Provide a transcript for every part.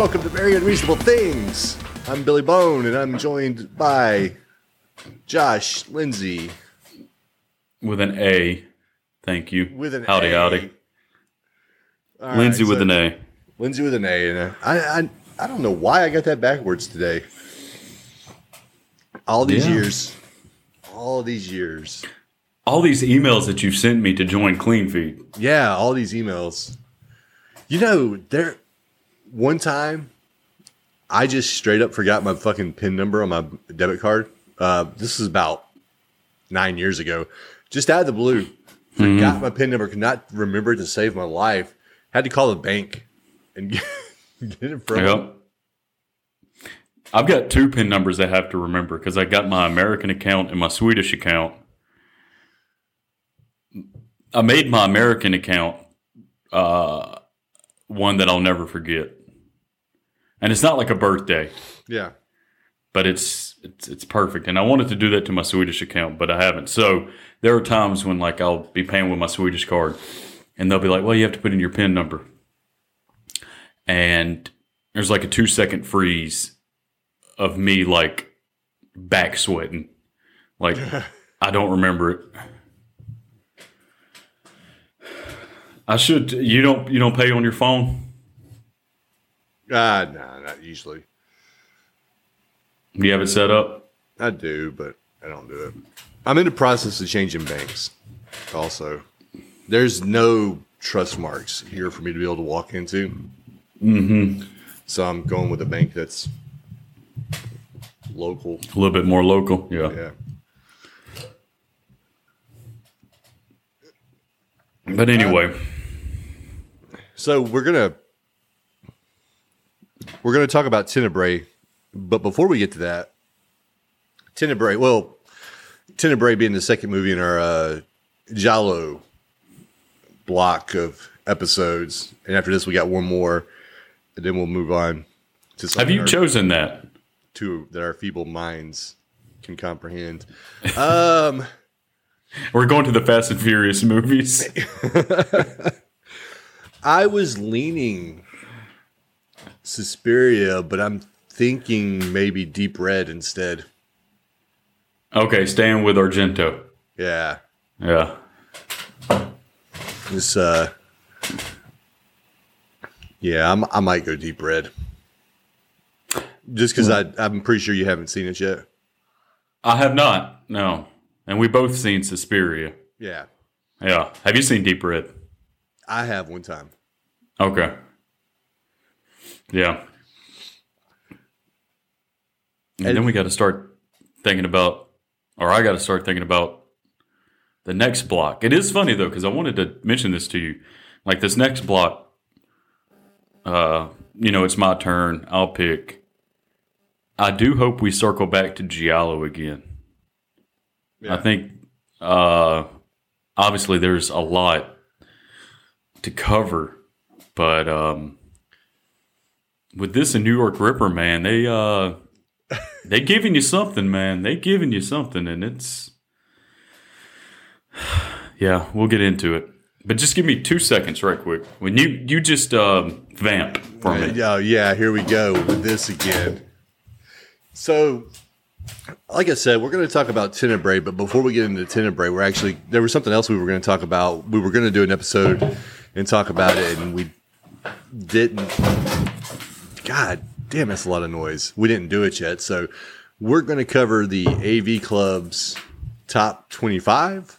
Welcome to Very Unreasonable Things. I'm Billy Bone, and I'm joined by Josh Lindsay with an A. Thank you. with an howdy A. howdy. All Lindsay right, with so- an A. Lindsay with an A. And uh, I, I, I don't know why I got that backwards today. All these Yeah. years, all these years. All these emails that you've sent me to join Clean Feed. Yeah, all these emails. You know, there. One time, I just straight up forgot my fucking pin number on my debit card. Uh, this is about nine years ago. Just out of the blue, forgot my pin number. Could not remember it to save my life. Had to call the bank and get, get it from. Yep. I've got two PIN numbers I have to remember because I got my American account and my Swedish account. I made my American account uh, one that I'll never forget, and it's not like a birthday. Yeah. but it's it's it's perfect. And I wanted to do that to my Swedish account, but I haven't. So there are times when like I'll be paying with my Swedish card, and they'll be like, "Well, you have to put in your PIN number," and there's like a two second freeze of me like back sweating, like I don't remember it. I should. You don't. You don't pay on your phone. Ah, nah, not usually. Do you have it set up. I do, but I don't do it. I'm in the process of changing banks. Also, there's no trust marks here for me to be able to walk into. Mm-hmm. So I'm going with a bank that's local. A little bit more local. Yeah. Yeah. But anyway. So we're gonna we're gonna talk about Tenebrae, but before we get to that, Tenebrae. Well, Tenebrae being the second movie in our uh, Giallo block of episodes, and after this we got one more, and then we'll move on to something Have you our- chosen that? to that our feeble minds can comprehend. Um, We're going to the Fast and Furious movies. I was leaning Suspiria, but I'm thinking maybe Deep Red instead. Okay, staying with Argento. Yeah. Yeah. This uh Yeah, I'm, I might go deep red. Just because I I'm pretty sure you haven't seen it yet. I have not. No. And we both seen Suspiria. Yeah, Yeah. Have you seen Deep Red? I have one time. Okay. Yeah. And, And- then we got to start thinking about, or I got to start thinking about the next block. It is funny though, because I wanted to mention this to you. Like this next block, uh, you know, it's my turn. I'll pick. I do hope we circle back to Giallo again. Yeah. I think, uh, obviously, there's a lot to cover, but um, with this and New York Ripper, man, they uh, they giving you something, man. They giving you something, and it's yeah. We'll get into it, but just give me two seconds, right quick. When you you just um, vamp for me. Oh yeah, here we go with this again. So, like I said, we're going to talk about Tenebrae, but before we get into Tenebrae, we're actually there was something else we were going to talk about. We were going to do an episode and talk about it, and we didn't. God damn, that's a lot of noise. We didn't do it yet, so we're going to cover the AV Club's top twenty-five.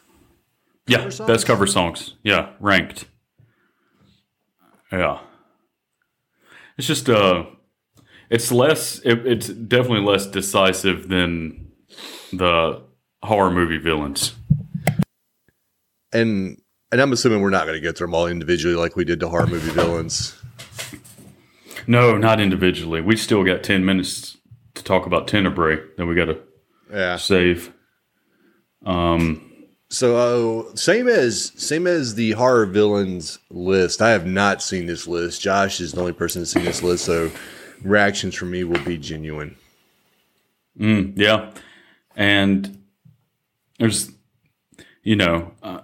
Yeah, songs? best cover songs. Yeah, ranked. Yeah. It's just uh it's less it, it's definitely less decisive than the horror movie villains. and and I'm assuming we're not going to get through them all individually like we did to horror movie villains. No, not individually. We still got ten minutes to talk about Tenebrae that we got to Yeah. save. Um, So uh, same as same as the horror villains list. I have not seen this list. Josh is the only person that's seen this list, so reactions from me will be genuine. mm, yeah, and there's, you know, uh,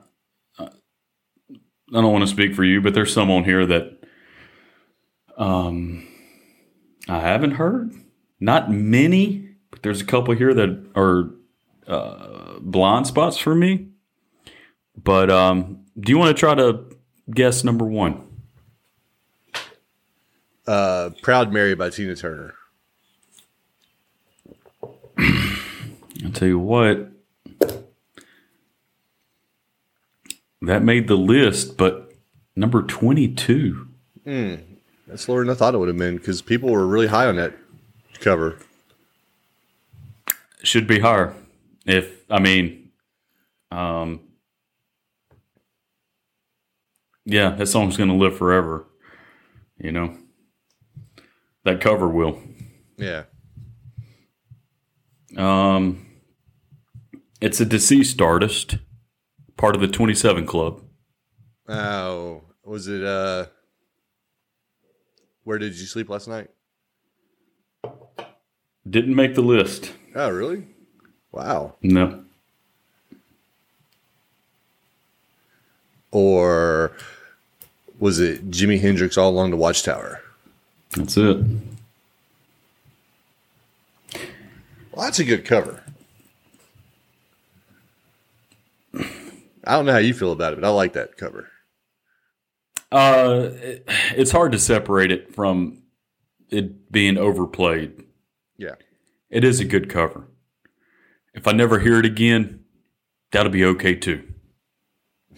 uh, I don't want to speak for you, but there's some on here that, um, I haven't heard. Not many, but there's a couple here that are uh, blind spots for me. But um, do you want to try to guess number one? Uh, Proud Mary by Tina Turner. I'll tell you what. That made the list, but number 22. That's lower than I thought it would have been because people were really high on that cover. should be higher. If I mean, um, yeah, that song's gonna live forever. You know, that cover will. Yeah. Um, it's a deceased artist, part of the Twenty Seven Club. Oh, was it? uh Where did you sleep last night? Didn't make the list. Oh, really? Wow. No. Or was it Jimi Hendrix all along the Watchtower? That's it. Well, that's a good cover. I don't know how you feel about it, but I like that cover. Uh, it- it's hard to separate it from it being overplayed. Yeah. It is a good cover. If I never hear it again, that'll be okay too.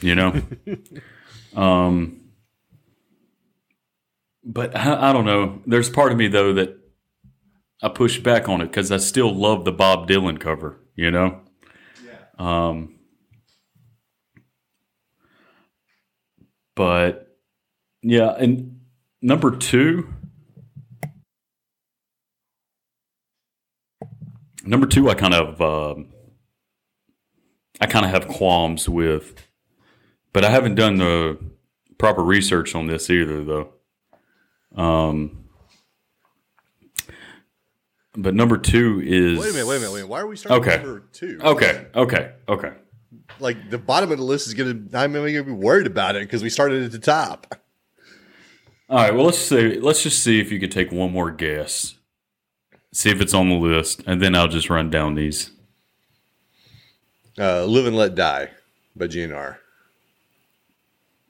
You know? um but I, I don't know. There's part of me though that I push back on it because I still love the Bob Dylan cover, you know? Yeah. Um but yeah, and number two Number two, I kind of, um, I kind of have qualms with, but I haven't done the proper research on this either, though. Um, but number two is Wait a minute, wait a minute, wait. Why are we starting Okay. number two? Okay, okay, okay. Like the bottom of the list is gonna I'm gonna be worried about it because we started at the top. All right. Well, let's see. Let's just see if you could take one more guess. See if it's on the list, and then I'll just run down these. Uh, Live and Let Die by GNR.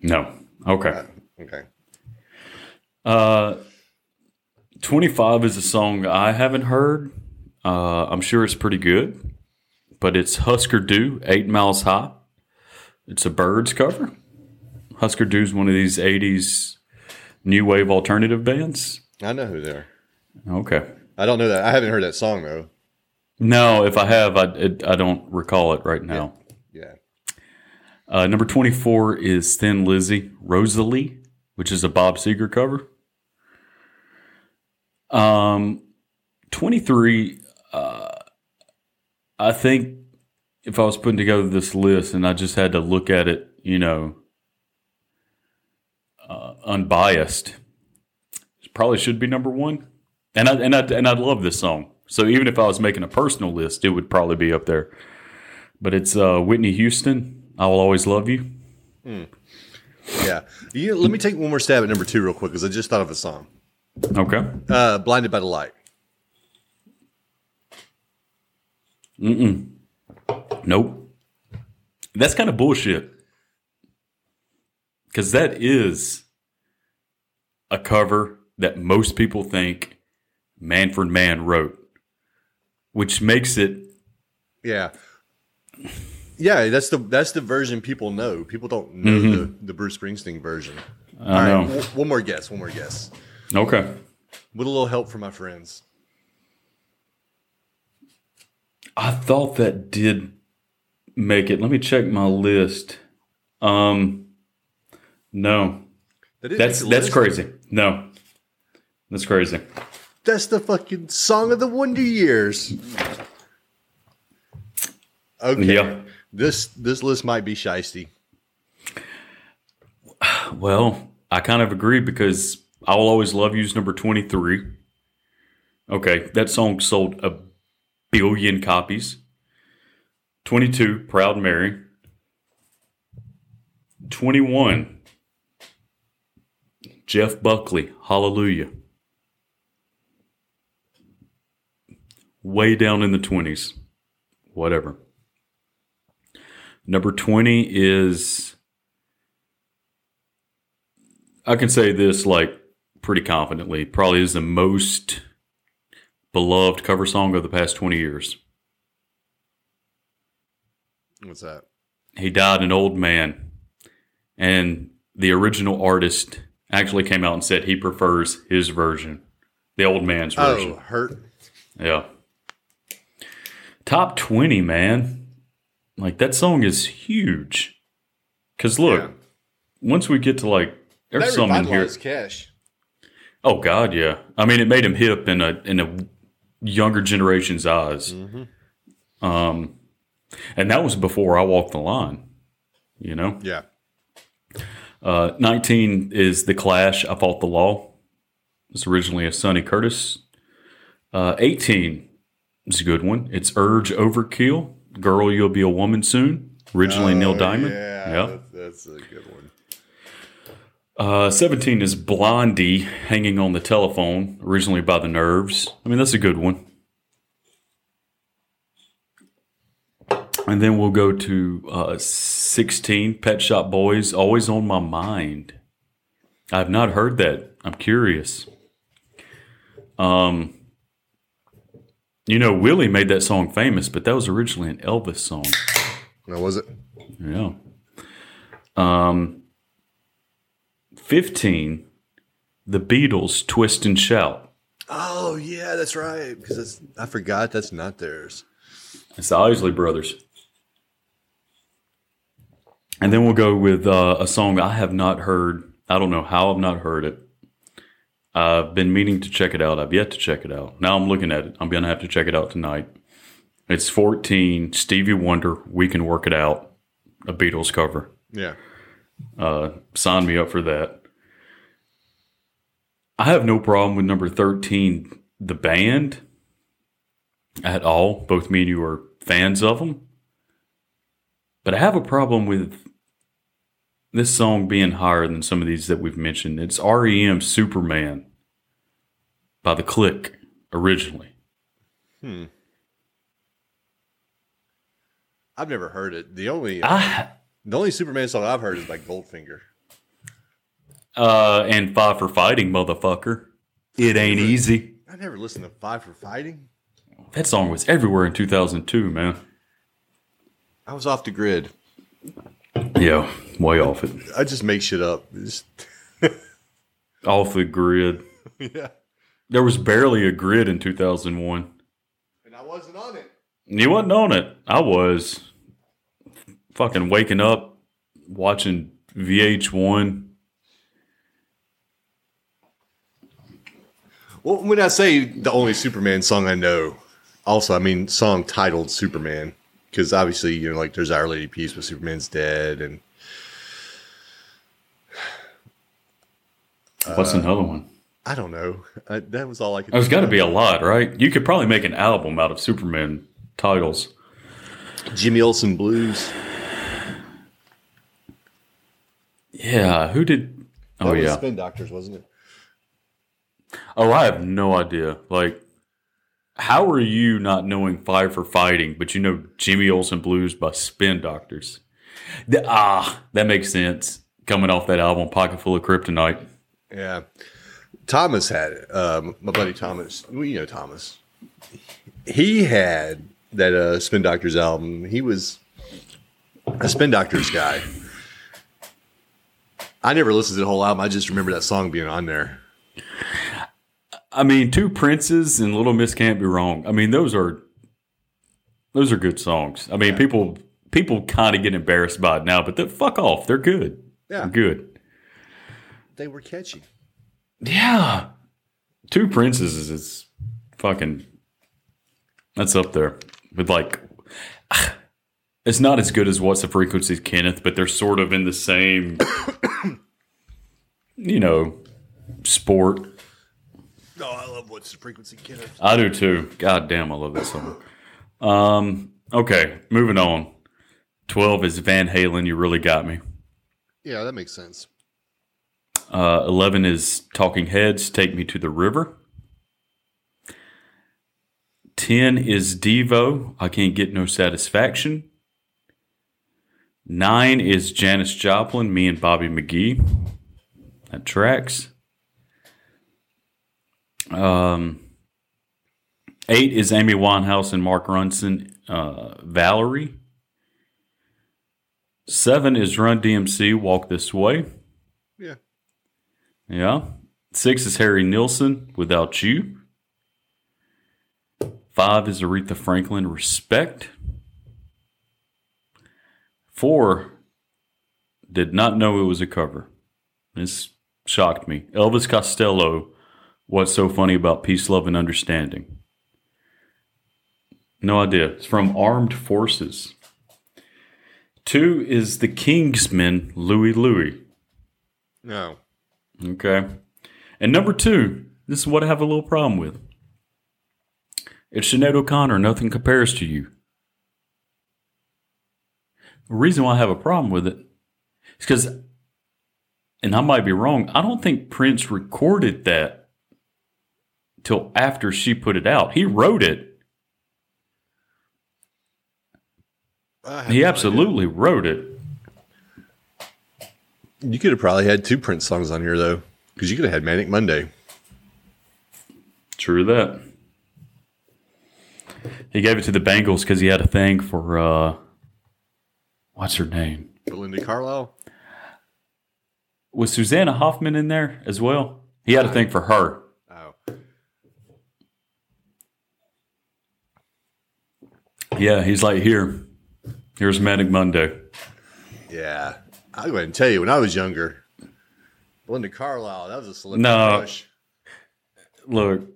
No. Okay. Okay. Uh, 25 is a song I haven't heard. Uh, I'm sure it's pretty good, but it's Husker Du, Eight Miles High. It's a Byrds cover. Husker Du is one of these 80s new wave alternative bands. I know who they are. Okay. I don't know that. I haven't heard that song though. No, if I have, I, it, I don't recall it right now. Yeah. Uh, number 24 is Thin Lizzy, Rosalie, which is a Bob Seger cover. Um, 23, uh, I think if I was putting together this list and I just had to look at it, you know, unbiased, probably should be number one. And I, and I, and I love this song. So even if I was making a personal list, it would probably be up there. But it's uh, Whitney Houston. I will always love you. Yeah. You, let me take one more stab at number two real quick because I just thought of a song. Okay. Uh, Blinded by the Light. Nope. That's kind of bullshit. Because that is a cover that most people think Manfred Mann wrote, which makes it Yeah. Yeah, that's the that's the version people know. People don't know the, the Bruce Springsteen version. Mm-hmm. I know. w- one more guess. One more guess. Okay. With a little help from my friends. I thought that did make it. Let me check my list. Um, no, That that's that's crazy. No, That's crazy. That's the fucking song of the Wonder Years. Okay. Yeah. This this list might be shisty. Well, I kind of agree because I will always love you's number 23. Okay, that song sold a billion copies. 22, Proud Mary. 21, Jeff Buckley, Hallelujah. Way down in the 20s. Whatever. Number 20 is I can say this like pretty confidently. Probably is the most beloved cover song of the past 20 years. What's that? He died an old man, and the original artist actually came out and said he prefers his version, the old man's version. Oh, hurt. Yeah. Top 20, man. Like that song is huge. Cuz look, Yeah. once we get to like there's That some in here. Cash. Oh God, yeah. I mean, it made him hip in a in a younger generation's eyes. Um, and that was before I walked the line. You know, Yeah. Uh, nineteen is the Clash. I fought the law. It's originally a Sonny Curtis. Uh, Eighteen is a good one. It's Urge Overkill. Girl, you'll be a woman soon. Originally Neil Diamond. Oh, Yeah, yeah. That's, that's a good one. Uh, 17 is Blondie hanging on the telephone, originally by the nerves. I mean, that's a good one. And then we'll go to uh, 16, Pet Shop Boys, always on my mind. I've not heard that. I'm curious. Um, you know, Willie made that song famous, but that was originally an Elvis song. Now, was it? Yeah. Um, 15, The Beatles, Twist and Shout. Oh, yeah, that's right. Because I forgot that's not theirs. It's the Isley Brothers. And then we'll go with uh, a song I have not heard. I don't know how I've not heard it. I've been meaning to check it out. I've yet to check it out. Now I'm looking at it. I'm going to have to check it out tonight. It's 14, Stevie Wonder, We Can Work It Out, a Beatles cover. Yeah. Uh, sign me up for that. I have no problem with number 13, the band, at all. Both me and you are fans of them. But I have a problem with this song being higher than some of these that we've mentioned. It's REM Superman by The Clique originally. Hmm. I've never heard it. The only I, the only Superman song I've heard is by Goldfinger. uh, and Five for Fighting, motherfucker. It ain't easy. I never listened to Five for Fighting. That song was everywhere in 2002, man. I was off the grid. Yeah, way off it. I just make shit up. Just- Off the grid. yeah. There was barely a grid in 2001. And I wasn't on it. You wasn't on it. I was fucking waking up, watching VH1. Well, when I say the only Superman song I know, also I mean song titled Superman, because obviously you know like there's Our Lady Peace, but Superman's dead, and What's another one? I don't know. I, that was all I could. There's got to be a lot, right? You could probably make an album out of Superman titles. Jimmy Olsen Blues. Yeah, who did? Oh That was yeah. Spin Doctors, wasn't it? Oh, I have no idea. Like, how are you not knowing Five for Fighting, but you know Jimmy Olsen Blues by Spin Doctors? The- ah, that makes sense. Coming off that album, Pocket Full of Kryptonite. Yeah. Thomas had it. Um, my buddy Thomas. Well, you know Thomas. He had that uh, Spin Doctors album. He was a Spin Doctors guy. I never listened to the whole album. I just remember that song being on there. I mean, Two Princes and Little Miss Can't Be Wrong. I mean, those are those are good songs. I mean, people people kind of get embarrassed by it now, but they fuck off. They're good. Yeah. They're good. They were catchy. Yeah. Two Princes is fucking. That's up there with like. It's not as good as What's the Frequency, Kenneth, but they're sort of in the same, you know, sport. Oh, I love what's the frequency, Kenneth. I do too. God damn, I love that song. Um, okay, moving on. 12 is Van Halen, You Really Got Me. Yeah, that makes sense. Uh, 11 is Talking Heads, Take Me to the River. 10 is Devo, I Can't Get No Satisfaction. 9 is Janis Joplin, Me and Bobby McGee. That tracks. Um, 8 is Amy Winehouse and Mark Ronson, uh, Valerie. 7 is Run DMC, Walk This Way. Yeah. Yeah. Six is Harry Nilsson, Without You. Five is Aretha Franklin, Respect. Four, did not know it was a cover. This shocked me. Elvis Costello, What's So Funny About Peace, Love, and Understanding? No idea. It's from Armed Forces. Two is The Kingsmen, Louie Louie. No. Okay. And number two, this is what I have a little problem with. It's Sinead O'Connor, nothing compares to you. The reason why I have a problem with it is because, and I might be wrong, I don't think Prince recorded that till after she put it out. He wrote it. He no absolutely wrote it. You could have probably had two Prince songs on here though, because you could have had Manic Monday. True that. He gave it to the Bangles because he had a thing for uh, what's her name? Belinda Carlisle. Was Susanna Hoffman in there as well? He had a thing for her. Oh. Yeah, he's like, here, here's Manic Monday. Yeah. I'll go ahead and tell you, when I was younger, Belinda Carlisle, that was a celebrity No. crush. Look,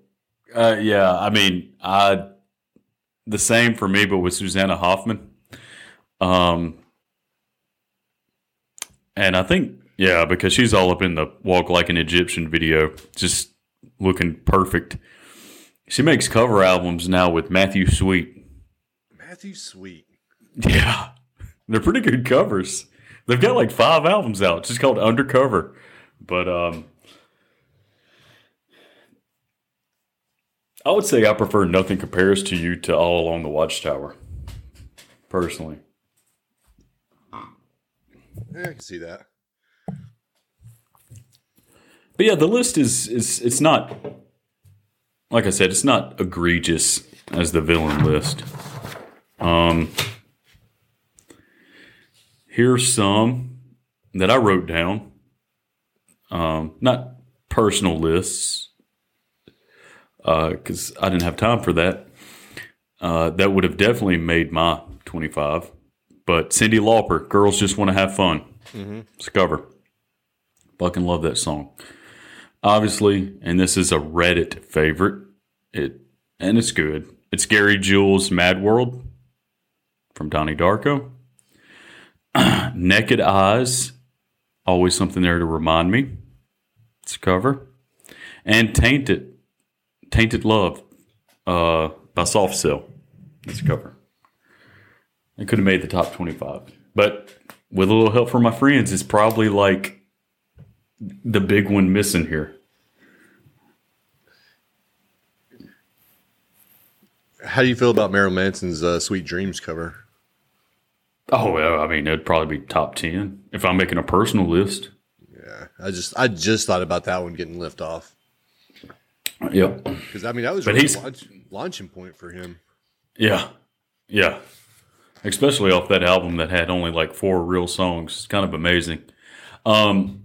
uh, yeah, I mean, I the same for me, but with Susanna Hoffman. Um, and I think, yeah, because she's all up in the Walk Like an Egyptian video, just looking perfect. She makes cover albums now with Matthew Sweet. Matthew Sweet. Yeah, they're pretty good covers. They've got like five albums out. It's just called Undercover. But um, I would say I prefer Nothing Compares to You to All Along the Watchtower. Personally. Yeah, I can see that. But yeah, the list is is it's not like I said, it's not egregious as the villain list. Um here's some that I wrote down. Um not personal lists because I didn't have time for that. Uh, that would have definitely made my 25. But Cyndi Lauper, Girls Just Want to Have Fun. It's a cover. Fucking love that song obviously, and this is a Reddit favorite. It and it's good. It's Gary Jules' Mad World from Donnie Darko. Naked Eyes, always something there to remind me. It's a cover. And Tainted, Tainted Love uh, by Soft Cell. It's a cover. I could have made the top 25. But with a little help from my friends, it's probably like the big one missing here. How do you feel about Marilyn Manson's uh, "Sweet Dreams" cover? Oh well, I mean it'd probably be top ten if I'm making a personal list. Yeah, I just I just thought about that one getting lift off Yep. because I mean that was But really he's- launch, launching point for him. Yeah. Yeah. Especially off that album that had only like four real songs. It's kind of amazing. Um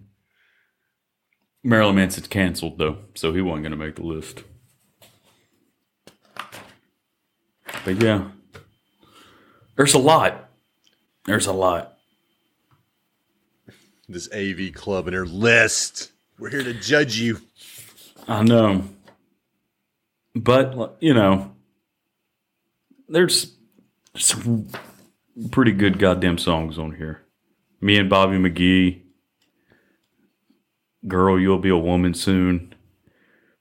Marilyn Manson's canceled though, so he wasn't gonna make the list. But yeah. There's a lot. There's a lot. This AV club and their list. We're here to judge you. I know. but you know, there's some pretty good goddamn songs on here. Me and Bobby McGee, "Girl, You'll Be a Woman Soon,"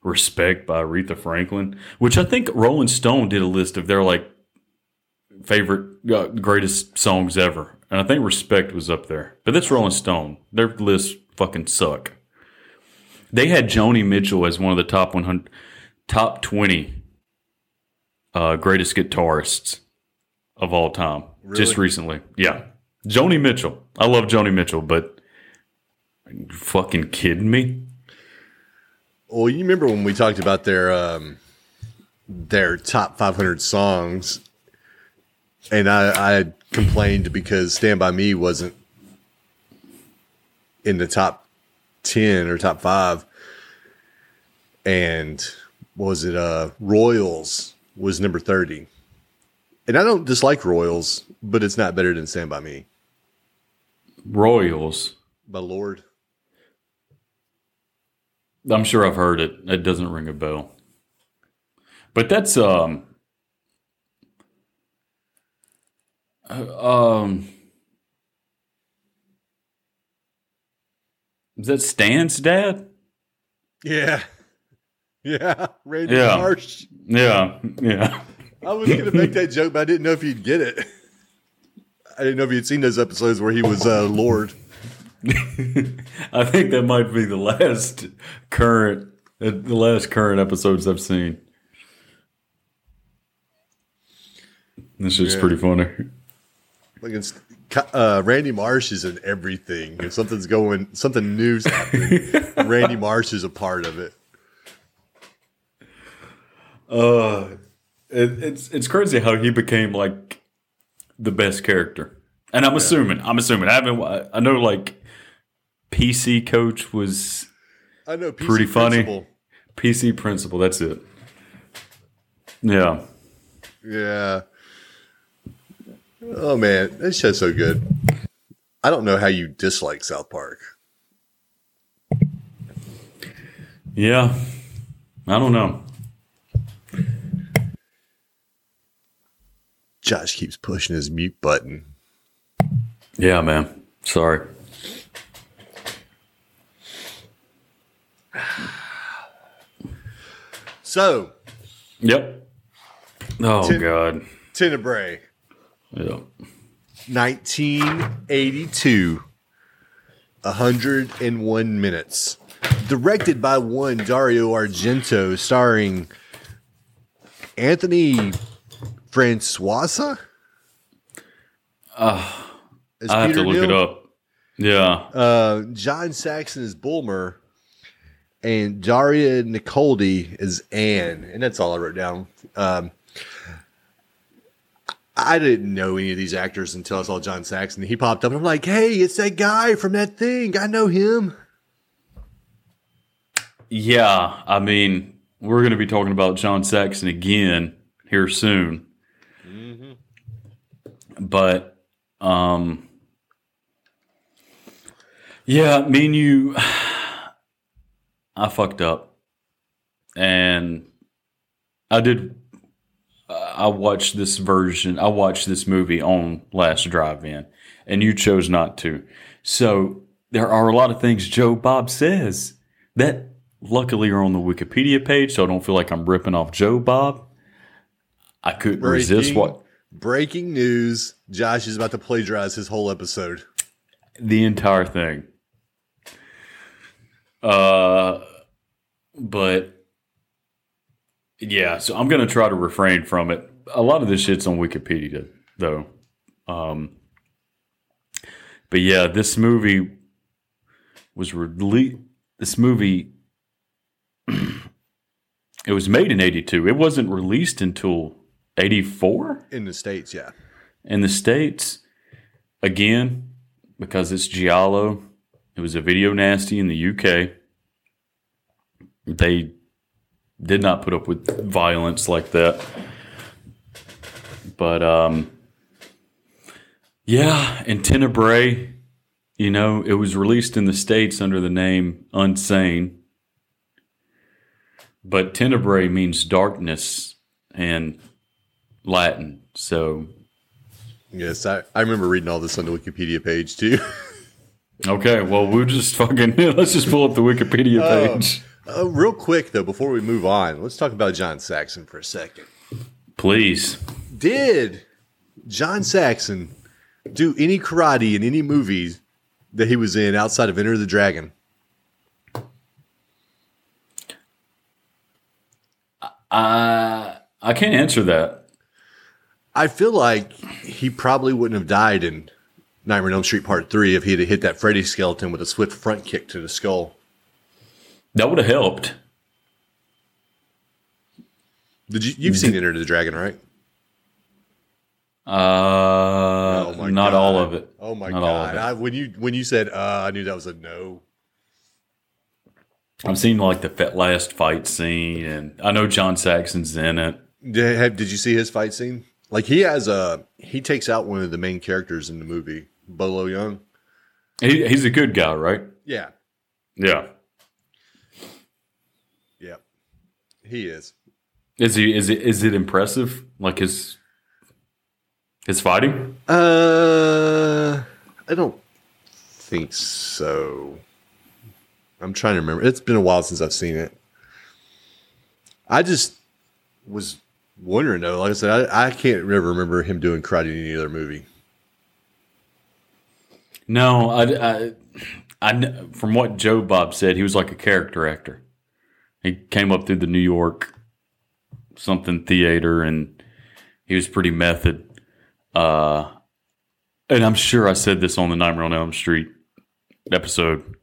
"Respect" by Aretha Franklin, which I think Rolling Stone did a list of their like favorite uh, greatest songs ever, and I think "Respect" was up there. But that's Rolling Stone. Their lists fucking suck. They had Joni Mitchell as one of the top 100, top 20 uh, greatest guitarists of all time. Just recently. Yeah. Joni Mitchell. I love Joni Mitchell, but fucking kidding me? Well, you remember when we talked about their um, their top 500 songs, and I, I complained because "Stand by Me" wasn't in the top 10 or top five, and was it uh, Royals was number 30. And I don't dislike Royals, but it's not better than "Stand by Me" Royals. by Lorde. I'm sure I've heard it. It doesn't ring a bell. But that's um uh, um Is that Stan's dad? Yeah, yeah, Randy Yeah. Marsh. Yeah, yeah. I was gonna make that joke, but I didn't know if you'd get it. I didn't know if you'd seen those episodes where he was uh, Lorde. I think that might be the last current uh, the last current episodes I've seen. This shit's Yeah. pretty funny. Like uh, Randy Marsh is in everything. If something's going, something new's happening, Randy Marsh is a part of it. Uh, it, it's it's crazy how he became like the best character, and I'm assuming I'm assuming I haven't I know like PC coach was I know. PC Pretty funny. Principal. PC principal. That's it. Yeah, Yeah. Oh man, that show's so good. I don't know how you dislike South Park. yeah. I don't know. Josh keeps pushing his mute button. Yeah, man. Sorry. So, Yep. Oh Tin- God. Tenebrae, Yeah. 1982, 101 minutes. Directed by one Dario Argento, starring Anthony Franciosa. As I have to look it up. Yeah. Uh, John Saxon is Bullmer, and Daria Nicolodi is Anne, and that's all I wrote down. Um, I didn't know any of these actors until I saw John Saxon. He popped up, and I'm like, "Hey, it's that guy from that thing. I know him." Yeah, I mean, we're going to be talking about John Saxon again here soon. But, um, yeah, me and you, I fucked up, and I did. I watched this version. I watched this movie on last drive-in, and you chose not to. So there are a lot of things Joe Bob says that luckily are on the Wikipedia page, so I don't feel like I'm ripping off Joe Bob. I couldn't resist what Breaking news: Josh is about to plagiarize his whole episode. the entire thing. Uh, but yeah, so I'm gonna try to refrain from it. A lot of this shit's on Wikipedia, though. Um, but yeah, this movie was released. This movie, it was made in '82. It wasn't released until '84 In the states, yeah. in the states again because it's giallo it was a video nasty in the uk they did not put up with violence like that but um yeah and tenebrae you know it was released in the states under the name unsane but tenebrae means darkness in Latin. So Yes, I, I remember reading all this on the Wikipedia page too. okay, well we'll just fucking let's just pull up the Wikipedia Oh. Uh, real quick though, before we move on, let's talk about John Saxon for a second. please. Did John Saxon do any karate in any movies that he was in outside of Enter the Dragon? Uh, I can't answer that. I feel like he probably wouldn't have died in Nightmare on Elm Street Part Three if he had hit that Freddy skeleton with a swift front kick to the skull. That would have helped. Did you? You've seen Enter the Dragon, right? Uh, Oh not God. all of it. Oh my Not all of god! it. I, when you when you said uh, I knew that was a no. I've seen like the last fight scene, and I know John Saxon's in it. Did, have, did you see his fight scene? Like he has a he takes out one of the main characters in the movie, Bolo Yeung. He, he's a good guy, right? Yeah. yeah, he is. Is he? Is it? Is it impressive? Like his his fighting? Uh, I don't think so. I'm trying to remember. It's been a while since I've seen it. I just was wondering though. Like I said, I, I can't ever remember him doing karate in any other movie. No, I, I, I from what Joe Bob said, he was like a character actor. He came up through the New York something theater, and he was pretty method. Uh, and I'm sure I said this on the Nightmare on Elm Street episode,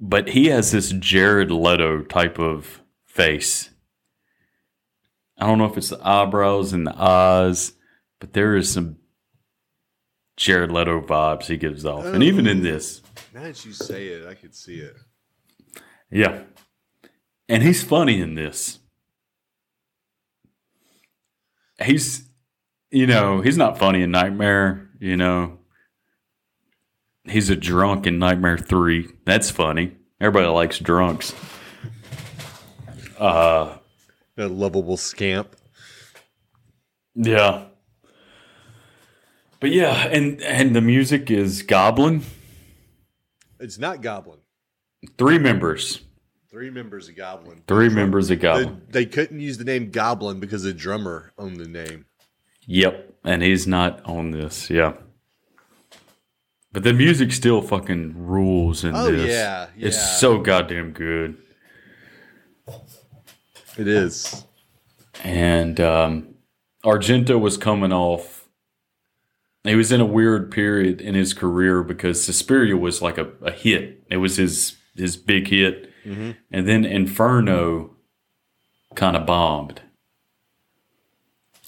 but he has this Jared Leto type of face. I don't know if it's the eyebrows and the eyes, but there is some Jared Leto vibes he gives off. And even in this, Now that you say it, I could see it. Yeah. And he's funny in this. He's, you know, he's not funny in Nightmare, you know. He's a drunk in Nightmare 3. That's funny. Everybody likes drunks. Uh, A lovable scamp. yeah. But yeah, and and the music is Goblin. It's not Goblin. Three members. Three members of Goblin. Three members of Goblin. they couldn't use the name Goblin because the drummer owned the name. Yep, and he's not on this. Yeah, but the music still fucking rules in Oh, this. yeah, yeah. it's so goddamn good. It is. And um, Argento was coming off. He was in a weird period in his career because Suspiria was like a, a hit. It was his his big hit, and then Inferno kind of bombed,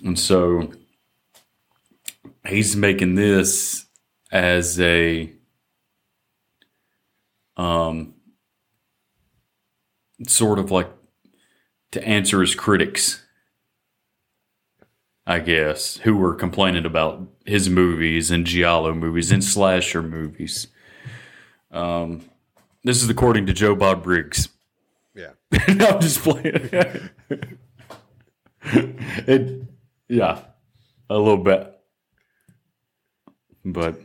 and so he's making this as a um sort of like to answer his critics I guess, who were complaining about his movies and Giallo movies and slasher movies. Um, this is according to Joe Bob Briggs. Yeah. no, I'm just playing. it, yeah, a little bit, but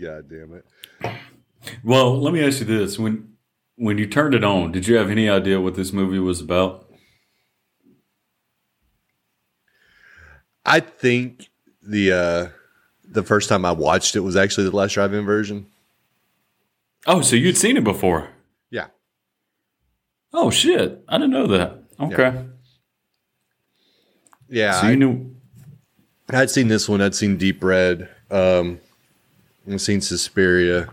God damn it. well, let me ask you this: when when you turned it on, did you have any idea what this movie was about? I think the uh the first time I watched it was actually the last drive-in version. Oh, so you'd seen it before? Yeah. Oh shit! I didn't know that. Okay, Yeah. so I, you knew. I'd seen this one. I'd seen Deep Red. Um I've seen Suspiria.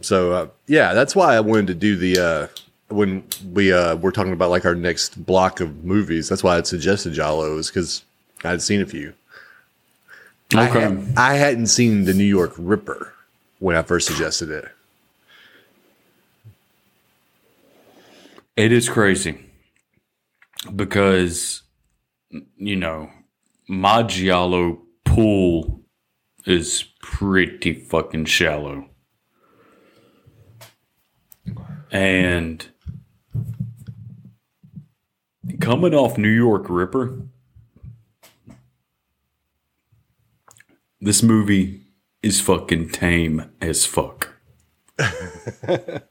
So uh, yeah, that's why I wanted to do the uh when we uh were talking about like our next block of movies. That's why I'd suggested Giallo is because I'd seen a few. I, had, I hadn't seen the New York Ripper when I first suggested it. It is crazy because you know my giallo pool is pretty fucking shallow. And coming off New York Ripper, this movie is fucking tame as fuck. it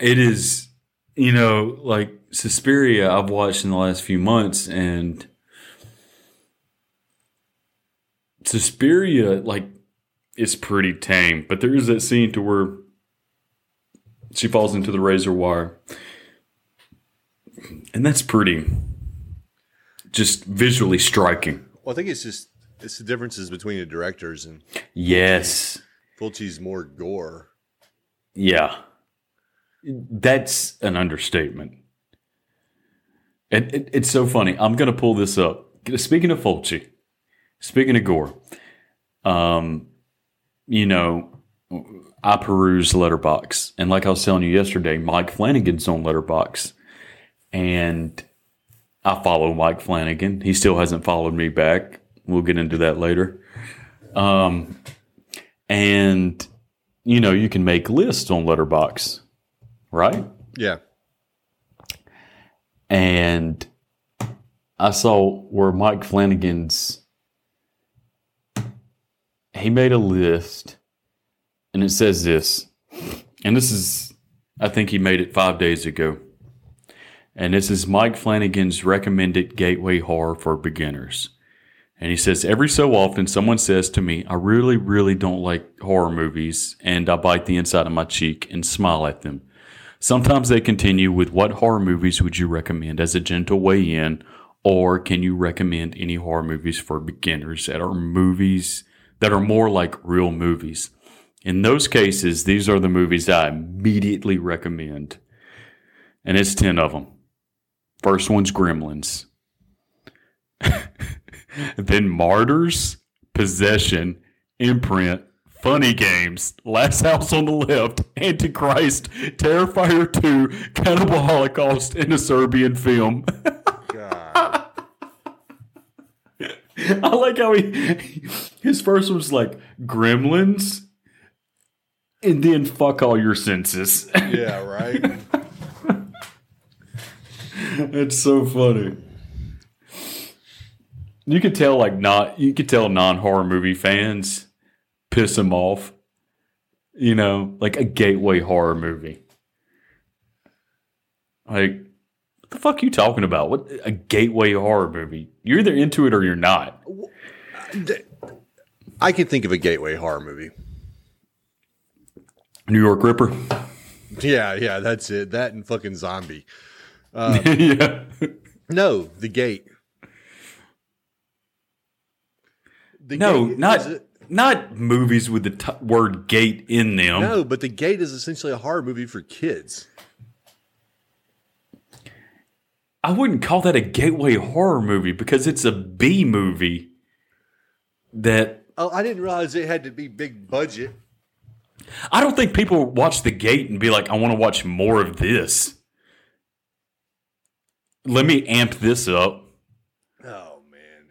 is, you know, like Suspiria, I've watched in the last few months, and Suspiria, like, is pretty tame. But there is that scene to where she falls into the razor wire, and that's pretty, just visually striking. Well, I think it's just it's the differences between the directors and Yes. Fulci's more gore. Yeah. That's an understatement. And it, it's so funny. I'm going to pull this up. Speaking of Fulci, speaking of gore, um, you know, I peruse Letterbox, and like I was telling you yesterday, Mike Flanagan's on Letterbox, and I follow Mike Flanagan. He still hasn't followed me back. We'll get into that later. Um, and you know, you can make lists on Letterbox, right? Yeah. And I saw where Mike Flanagan's he made a list and it says this. And this is I think he made it 5 days ago. And this is Mike Flanagan's recommended gateway horror for beginners. And he says, every so often someone says to me, I really, really don't like horror movies, and I bite the inside of my cheek and smile at them. Sometimes they continue with, What horror movies would you recommend as a gentle way in? Or can you recommend any horror movies for beginners that are movies that are more like real movies? In those cases, these are the movies I immediately recommend. And it's 10 of them. First one's Gremlins. then Martyrs, Possession, Imprint, Funny Games, Last House on the Left, Antichrist, Terrifier 2, Cannibal Holocaust, and a Serbian film. God. I like how he his first was like Gremlins, and then fuck all your senses. yeah, right. it's so funny. You could tell like not you could tell non horror movie fans piss them off. You know, like a gateway horror movie. Like what the fuck you talking about? What a gateway horror movie? You're either into it or you're not. I can think of a gateway horror movie. New York Ripper. Yeah, yeah, that's it. That and fucking zombie. Um, yeah. No, the gate. The No, Gate not a- not movies with the t- word gate in them. no, but the gate is essentially a horror movie for kids. I wouldn't call that a gateway horror movie because it's a B movie that Oh, I didn't realize it had to be big budget. I don't think people watch The Gate and be like, I want to watch more of this. Let me amp this up. Oh man,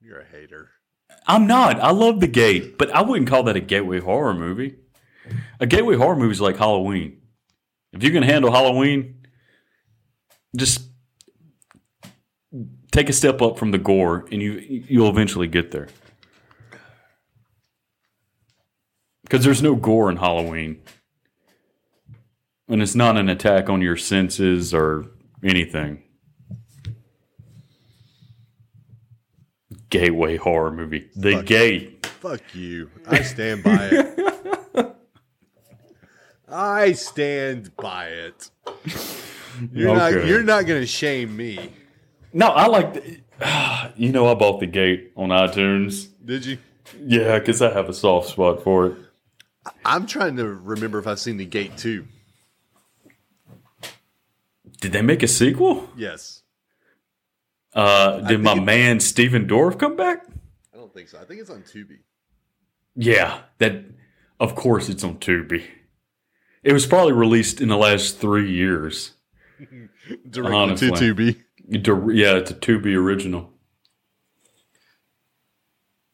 you're a hater. I'm not. I love The Gate, but I wouldn't call that a gateway horror movie. A gateway horror movie is like Halloween. If you can handle Halloween, just take a step up from the gore, and you you'll eventually get there. Because there's no gore in Halloween, and it's not an attack on your senses or anything. Gateway horror movie, The Fuck. Gate. Fuck you. I stand by it. I stand by it. You're not. You're not going to shame me. No, I like. The, you know, I bought the gate on iTunes. Did you? Yeah, because I have a soft spot for it. I'm trying to remember if I've seen the gate too. Did they make a sequel? Yes. Uh, did my man Stephen Dorff come back? I don't think so. I think it's on Tubi. Yeah, that. Of course, it's on Tubi. It was probably released in the last three years. Directly Honestly. to Tubi. Yeah, it's a Tubi original.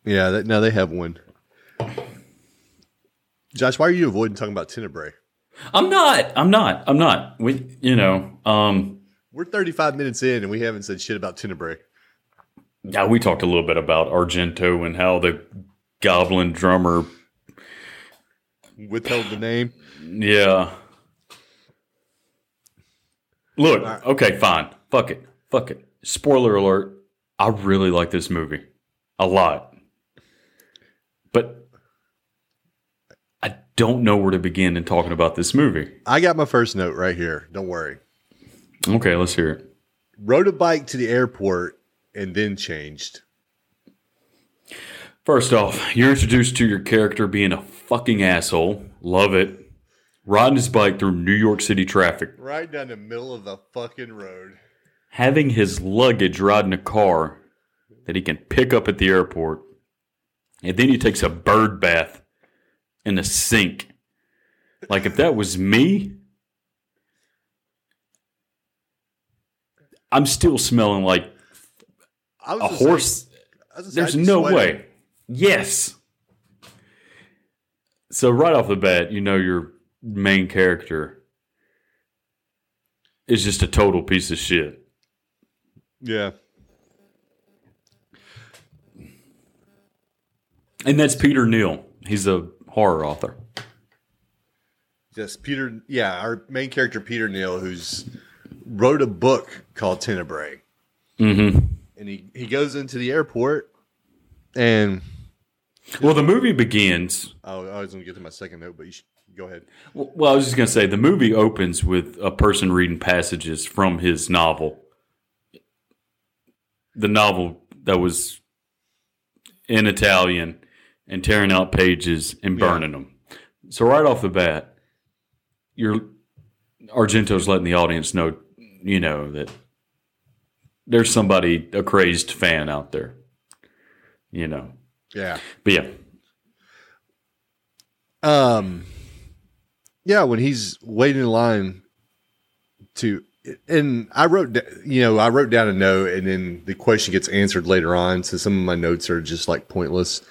Yeah, that, no, they have one. Josh, why are you avoiding talking about Tenebrae? I'm not. I'm not. I'm not. We, you know, um, We're 35 minutes in and we haven't said shit about Tenebrae. yeah, we talked a little bit about Argento and how the Goblin drummer. Withheld the name. Yeah. Look, okay, fine. Fuck it. Fuck it. Spoiler alert. I really like this movie a lot. But I don't know where to begin in talking about this movie. I got my first note right here. Don't worry. Okay, let's hear it. Rode a bike to the airport and then changed. First off, you're introduced to your character being a fucking asshole. Love it. Riding his bike through New York City traffic. Right down the middle of the fucking road. Having his luggage ride in a car that he can pick up at the airport. And then he takes a bird bath in the sink. Like if that was me, I'm still smelling like I was a horse. Say, There's no sweating. way. Yes. So right off the bat, you know your main character is just a total piece of shit. Yeah. And that's Peter Neal. He's a horror author. Yes, Peter. Yeah, our main character, Peter Neal, who's wrote a book called Tenebrae. Mm-hmm. And he, he goes into the airport and. Well, the movie begins. Oh, I was going to get to my second note, but you should go ahead. Well, I was just going to say the movie opens with a person reading passages from his novel. The novel that was in Italian and tearing out pages and burning them. So right off the bat, you're Argento's letting the audience know, you know, that there's somebody a crazed fan out there. You know. Yeah. But yeah. Um, yeah, when he's waiting in line to, and I wrote, you know, I wrote down a note, and then the question gets answered later on. So some of my notes are just like pointless.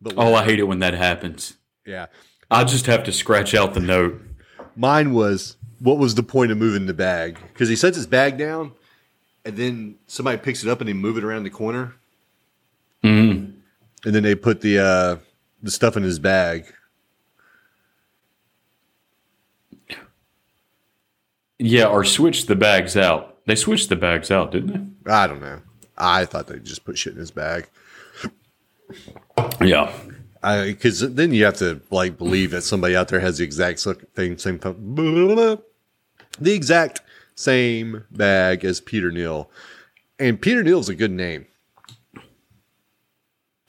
But Oh, I hate it when that happens. yeah, I just have to scratch out the note. mine was what was the point of moving the bag? Because he sets his bag down, and then somebody picks it up and they move it around the corner, Mm-hmm. and then they put the uh, the stuff in his bag. Yeah, or switch the bags out. They switched the bags out, didn't they? I don't know. I thought they just put shit in his bag. Yeah. Because then you have to like believe that somebody out there has the exact thing, same th- the exact same bag as Peter Neal, and Peter Neal's a good name.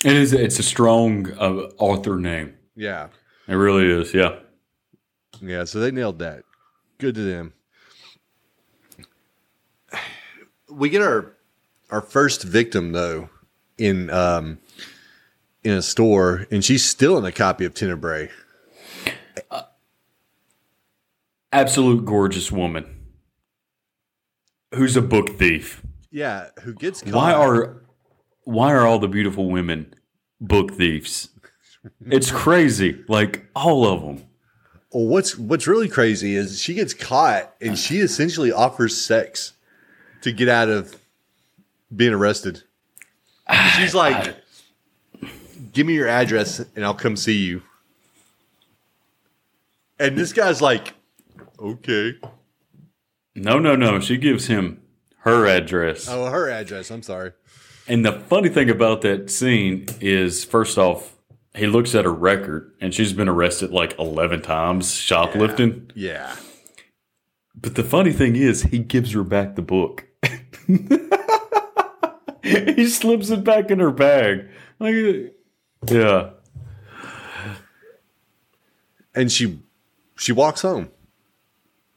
It is. It's a strong uh, author name. Yeah, It really is. Yeah. yeah. So they nailed that. Good to them. We get our our first victim though in um in a store, and she's still in a copy of Tenebrae. Absolute gorgeous woman. Who's a book thief? Yeah, who gets caught. Why are why are all the beautiful women book thieves? It's crazy. Like all of them. Well, what's what's really crazy is she gets caught and she essentially offers sex to get out of being arrested. She's like, "Give me your address and I'll come see you." And this guy's like, "Okay." No, no, no. She gives him her address. Oh, her address. I'm sorry. And the funny thing about that scene is, first off, he looks at her record, and she's been arrested like eleven times shoplifting. Yeah. But the funny thing is, he gives her back the book. he slips it back in her bag. Like, yeah, And she she walks home.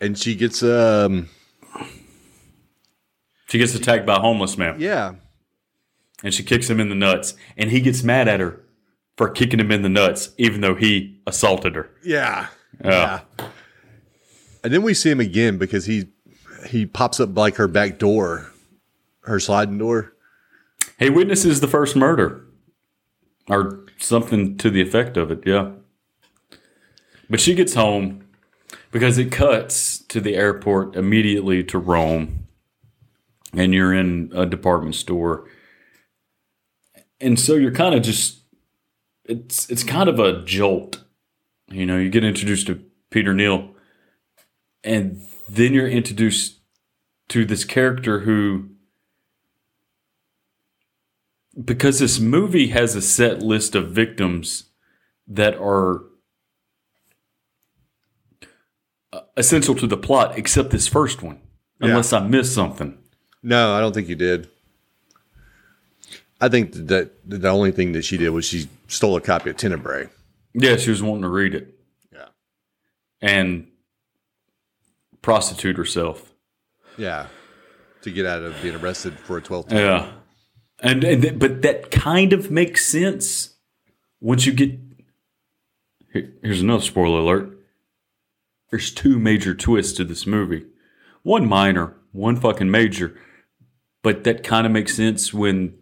And she gets um she gets attacked by a homeless man, yeah. and she kicks him in the nuts, and he gets mad at her for kicking him in the nuts, even though he assaulted her. Yeah. Yeah. And then we see him again because he he pops up like her back door, her sliding door. He witnesses the first murder. Or something to the effect of it. Yeah. But she gets home because it cuts to the airport immediately to Rome, and you're in a department store, and so you're kind of just it's it's kind of a jolt. You know, you get introduced to Peter Neal, and then you're introduced to this character who because this movie has a set list of victims that are uh, essential to the plot, except this first one, unless I missed something. No, I don't think you did. I think that the only thing that she did was she stole a copy of Tenebrae. Yeah, she was wanting to read it Yeah. and prostitute herself. Yeah. To get out of being arrested for a 12th Yeah, and, and th- but that kind of makes sense once you get. Here- here's another spoiler alert. There's two major twists to this movie. One minor, one fucking major, but that kind of makes sense when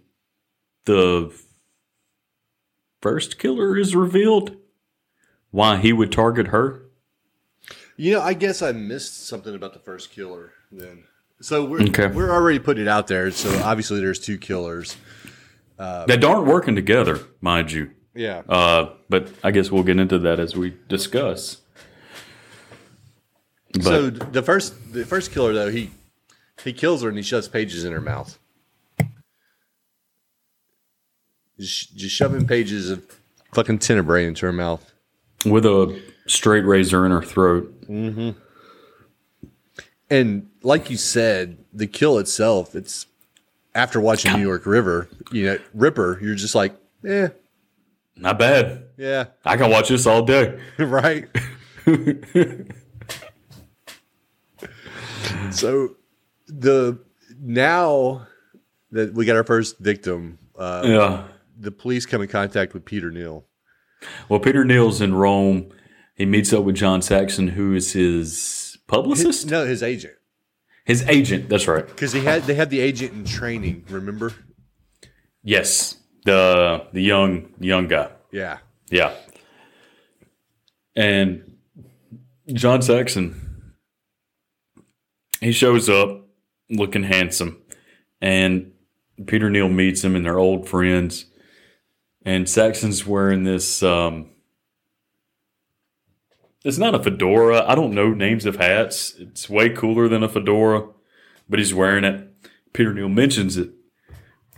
the first killer is revealed. Why he would target her? You know, I guess I missed something about the first killer then. So we're Okay. we're already putting it out there. So obviously there's two killers. that aren't working together, mind you. Yeah. Uh, but I guess we'll get into that as we discuss. But so the first the first killer though, he he kills her and he shoves pages in her mouth. Just, just shoving pages of fucking tenebrae into her mouth. with a straight razor in her throat. And like you said, the kill itself, it's after watching New York River, you know, Ripper, you're just like, eh, Not bad. yeah, I can watch this all day. right. so the now that we got our first victim, uh, Yeah. the police come in contact with Peter Neal. Well, Peter Neal's in Rome. He meets up with John Saxon, who is his publicist, No, his agent, his agent. That's right. because he had they had the agent in training. Remember? Yes, the the young young guy. Yeah, Yeah. And John Saxon, he shows up looking handsome, and Peter Neal meets him, and they're old friends. And Saxon's wearing this. Um, it's not a fedora. I don't know names of hats. It's way cooler than a fedora, but he's wearing it. Peter Neal mentions it,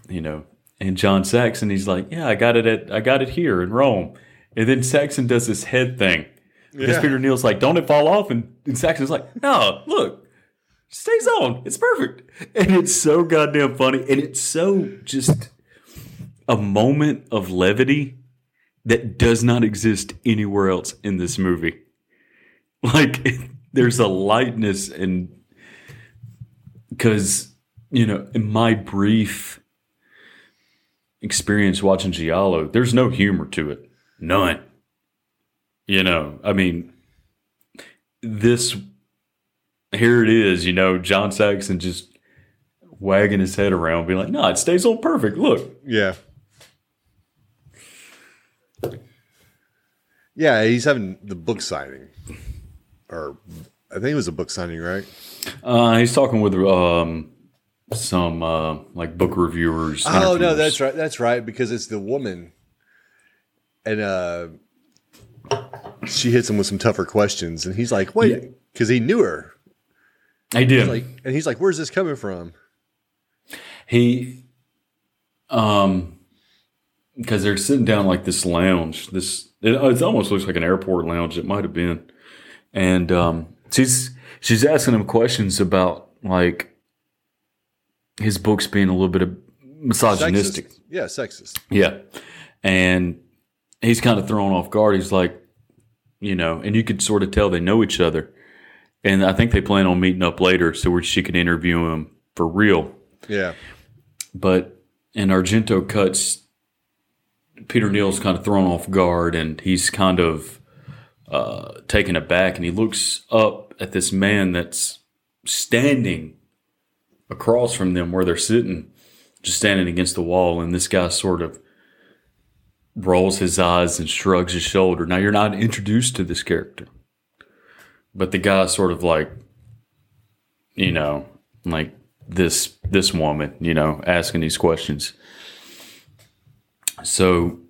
you know, and John Saxon, he's like, "Yeah, I got it at I got it here in Rome." And then Saxon does this head thing because Yeah. Peter Neal's like, "Don't it fall off?" And, and Saxon's like, "No, look, stays on. It's perfect." And it's so goddamn funny, and it's so just a moment of levity that does not exist anywhere else in this movie. Like, there's a lightness and because you know, in my brief experience watching Giallo, there's no humor to it. None. You know, I mean, this here it is, you know, John Saxon just wagging his head around, being like, no, it stays on perfect. Look. yeah, yeah. He's having the book signing, or I think it was a book signing, right? Uh, he's talking with um some uh like book reviewers. Oh no, that's right. That's right because it's the woman, and uh, she hits him with some tougher questions, and he's like, "Wait," because he knew her. He did. Like, and he's like, "Where's this coming from?" he um because they're sitting down like this lounge this it, it almost looks like an airport lounge it might have been and um she's she's asking him questions about like his books being a little bit of misogynistic. Sexist. Yeah, sexist. yeah. And he's kind of thrown off guard. He's like you know and you could sort of tell they know each other. And i think they plan on meeting up later so where she can interview him for real. Yeah, but in Argento cuts, Peter Neal's kind of thrown off guard and he's kind of uh, taken aback and he looks up at this man that's standing across from them where they're sitting, just standing against the wall. And this guy sort of rolls his eyes and shrugs his shoulder. Now you're not introduced to this character, but the guy's sort of like, you know, like this this woman, you know, asking these questions. So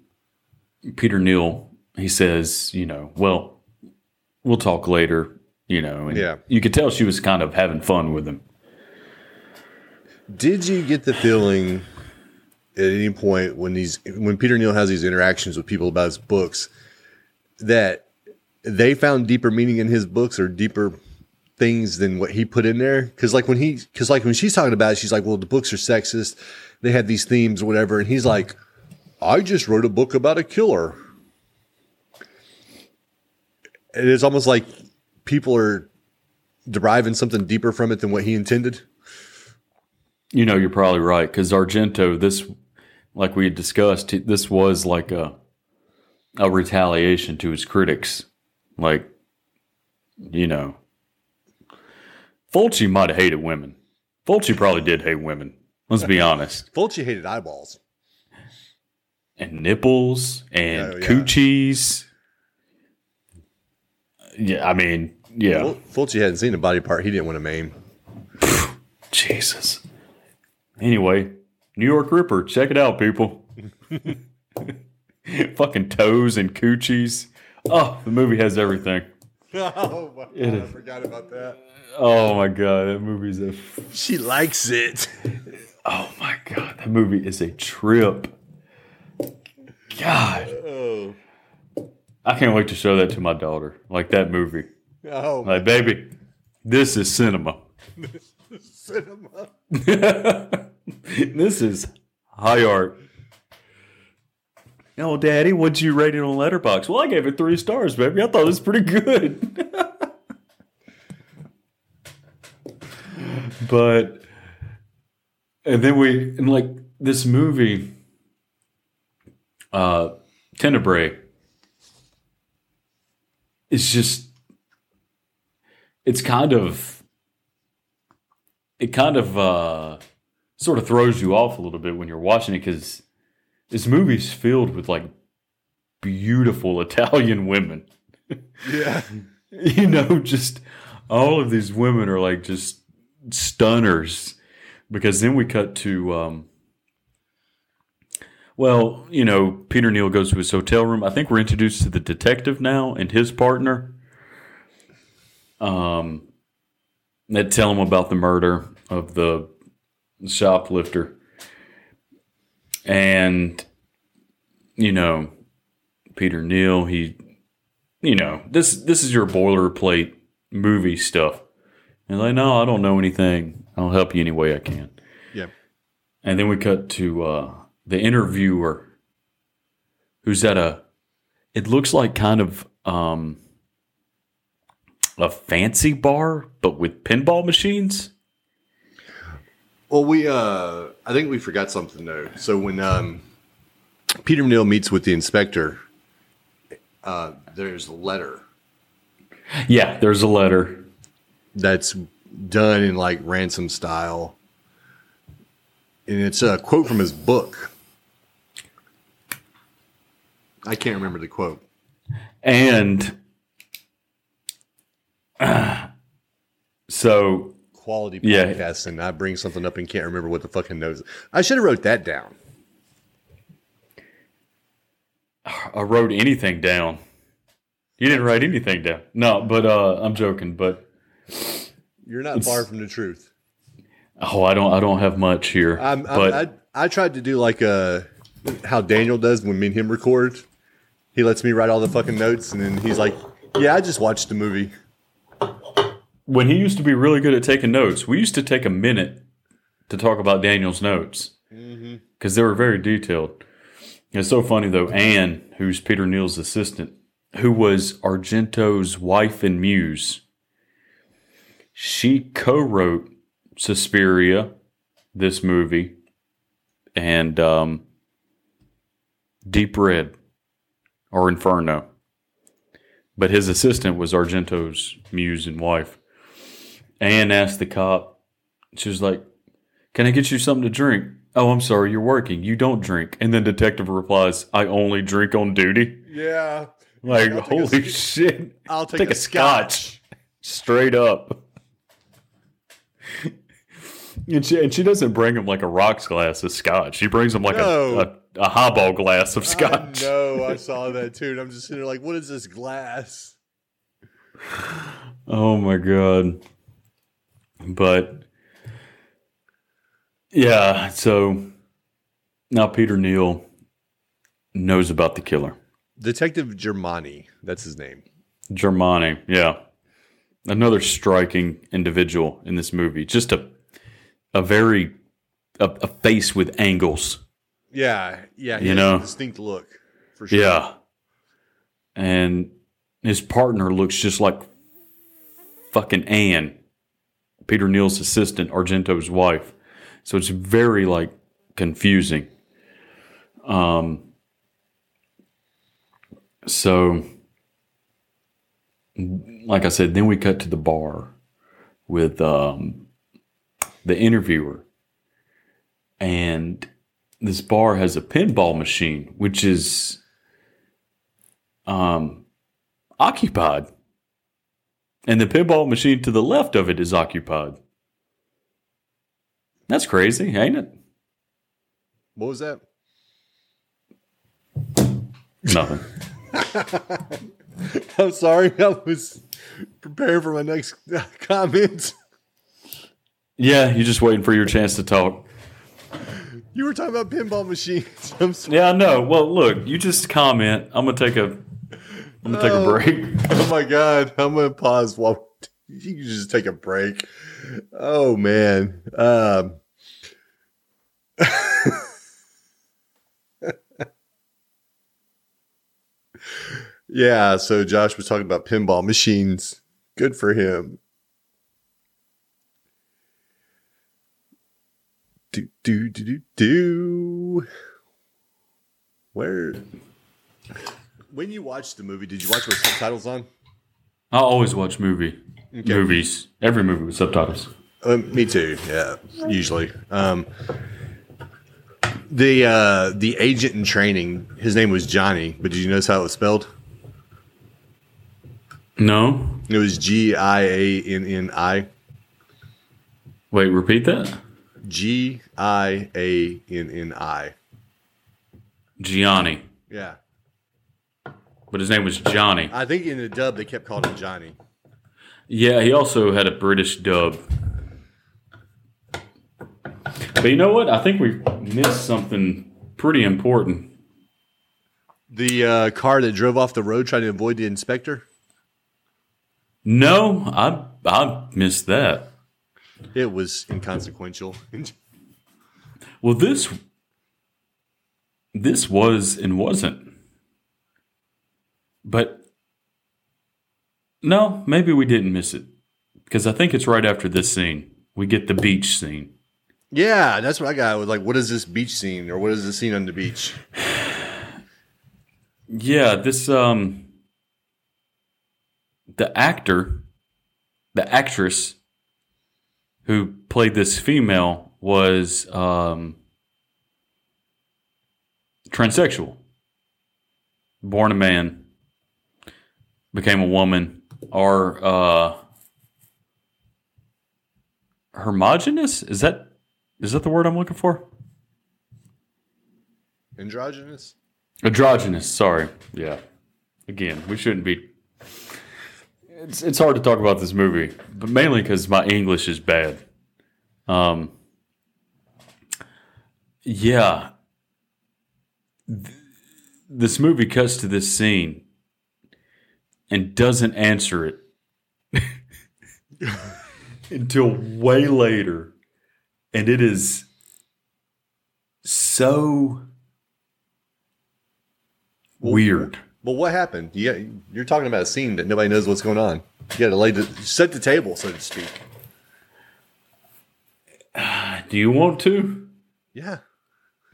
Peter Neal, he says, you know, well, we'll talk later, you know, and Yeah. you could tell she was kind of having fun with him. Did you get the feeling at any point when these when Peter Neal has these interactions with people about his books that they found deeper meaning in his books or deeper things than what he put in there? Because like when he because like when she's talking about it, she's like, "Well, the books are sexist. They have these themes or whatever," and he's like, "I just wrote a book about a killer." It is almost like people are deriving something deeper from it than what he intended. You know, you're probably right because Argento, this, like we had discussed, this was like a a retaliation to his critics. Like, you know, Fulci might have hated women. Fulci probably did hate women. Let's be honest. Fulci hated eyeballs. And nipples and Oh, yeah. coochies. Yeah, I mean, yeah. Ful- Fulci hadn't seen a body part he didn't want to maim. Jesus. Anyway, New York Ripper, check it out, people. Fucking toes and coochies. Oh, the movie has everything. Oh my god, I forgot about that. Oh my god, that movie's a. f- She likes it. Oh my god, that movie is a trip. God, Oh, I can't wait to show that to my daughter. Like that movie. oh Like, baby, this is cinema. cinema. this is high art. Oh, Daddy, what'd you rate it on Letterbox? Well, I gave it three stars, baby. I thought it was pretty good. but, and then we, and like this movie, uh, Tenebrae, is just, it's kind of, it kind of, uh, sort of throws you off a little bit when you're watching it because this movie's filled with like beautiful Italian women. Yeah. you know, just all of these women are like just stunners. Because then we cut to, um, well, you know, Peter Neal goes to his hotel room. I think we're introduced to the detective now and his partner. Um, they tell him about the murder of the shoplifter. And, you know, Peter Neal, he, you know, this this is your boilerplate movie stuff. And like, no, I don't know anything. I'll help you any way I can. Yeah. And then we cut to uh, the interviewer, who's at a. It looks like kind of um, a fancy bar, but with pinball machines. Well, we uh I think we forgot something though. So when um Peter Neal meets with the inspector, uh there's a letter Yeah, there's a letter. that's done in like ransom style. And it's a quote from his book. I can't remember the quote. And so Quality Yeah. and I bring something up and can't remember what the fucking notes. I should have wrote that down. I wrote anything down. You didn't write anything down. No, but uh, I'm joking. But You're not far from the truth. oh, I don't. I don't have much here. I'm, but I'm, I I tried to do like uh how Daniel does when me and him record. He lets me write all the fucking notes, and then he's like, "Yeah, I just watched the movie." when he used to be really good at taking notes, we used to take a minute to talk about Daniel's notes because they were very detailed. It's so funny though. Anne, who's Peter Neal's assistant, who was Argento's wife and muse, she co-wrote Suspiria, this movie, and um, Deep Red or Inferno. But his assistant was Argento's muse and wife. Anne asked the cop, she was like, Can I get you something to drink? Oh, I'm sorry, you're working. You don't drink. And then detective replies, I only drink on duty. Yeah. Like, I'll a holy shit. I'll take, Take a, a scotch. scotch. Straight up. And, she, and she doesn't bring him like a rocks glass of scotch. She brings him like No. a, a, a highball glass of scotch. No, I saw that too. And I'm just sitting there like, what is this glass? Oh my god. But yeah, so now Peter Neal knows about the killer. Detective Giermani. That's his name. Giermani, yeah. Another striking individual in this movie. Just a a very a, a face with angles. Yeah. Yeah. You know. distinct look. For sure. Yeah. And his partner looks just like fucking Anne, Peter Neal's assistant, Argento's wife. So it's very like confusing. Um so like I said, then we cut to the bar with um the interviewer. And this bar has a pinball machine, which is um, occupied. And the pinball machine to the left of it is occupied. That's crazy, ain't it? What was that? Nothing. I'm sorry. I was preparing for my next comment. Yeah, you're just waiting for your chance to talk. You were talking about pinball machines. I'm sorry. Yeah, I know. Well, look, you just comment. I'm gonna take a. I'm gonna take a Oh. break. Oh my god. I'm gonna pause while you just take a break. Oh man. Um Yeah, so Josh was talking about pinball machines. Good for him. Do do do do do. Where? When you watched the movie, did you watch with subtitles on? I always watch movie movies. Every movie with subtitles. Um, me too. Yeah, usually. Um, the uh, the agent in training, his name was Johnny, but did you notice how it was spelled? No. It was G I A N N I. Wait, repeat that. G I A N N I. Gianni, Yeah, but his name was Johnny. I think in the dub they kept calling him Johnny. Yeah, he also had a British dub. But you know what? I think we missed something pretty important. The uh, car that drove off the road trying to avoid the inspector. No, I I missed that. It was inconsequential. Well, this this was and wasn't. But no, maybe we didn't miss it because I think it's right after this scene. We get the beach scene. yeah, that's what I got. I was like, what is this beach scene, or what is this scene on the beach? Yeah, this um the actor, the actress who played this female was um transsexual. Born a man, became a woman, or uh homogenous? Is that is that the word I'm looking for? Androgynous. Androgynous, sorry. Yeah. Again, we shouldn't be. It's it's hard to talk about this movie, but mainly because my English is bad. Um. Yeah. Th- this movie cuts to this scene and doesn't answer it until way later, and it is so weird. Well, what happened? You you're talking about a scene that nobody knows what's going on. You got to lay the set the table, so to speak. Do you want to? Yeah.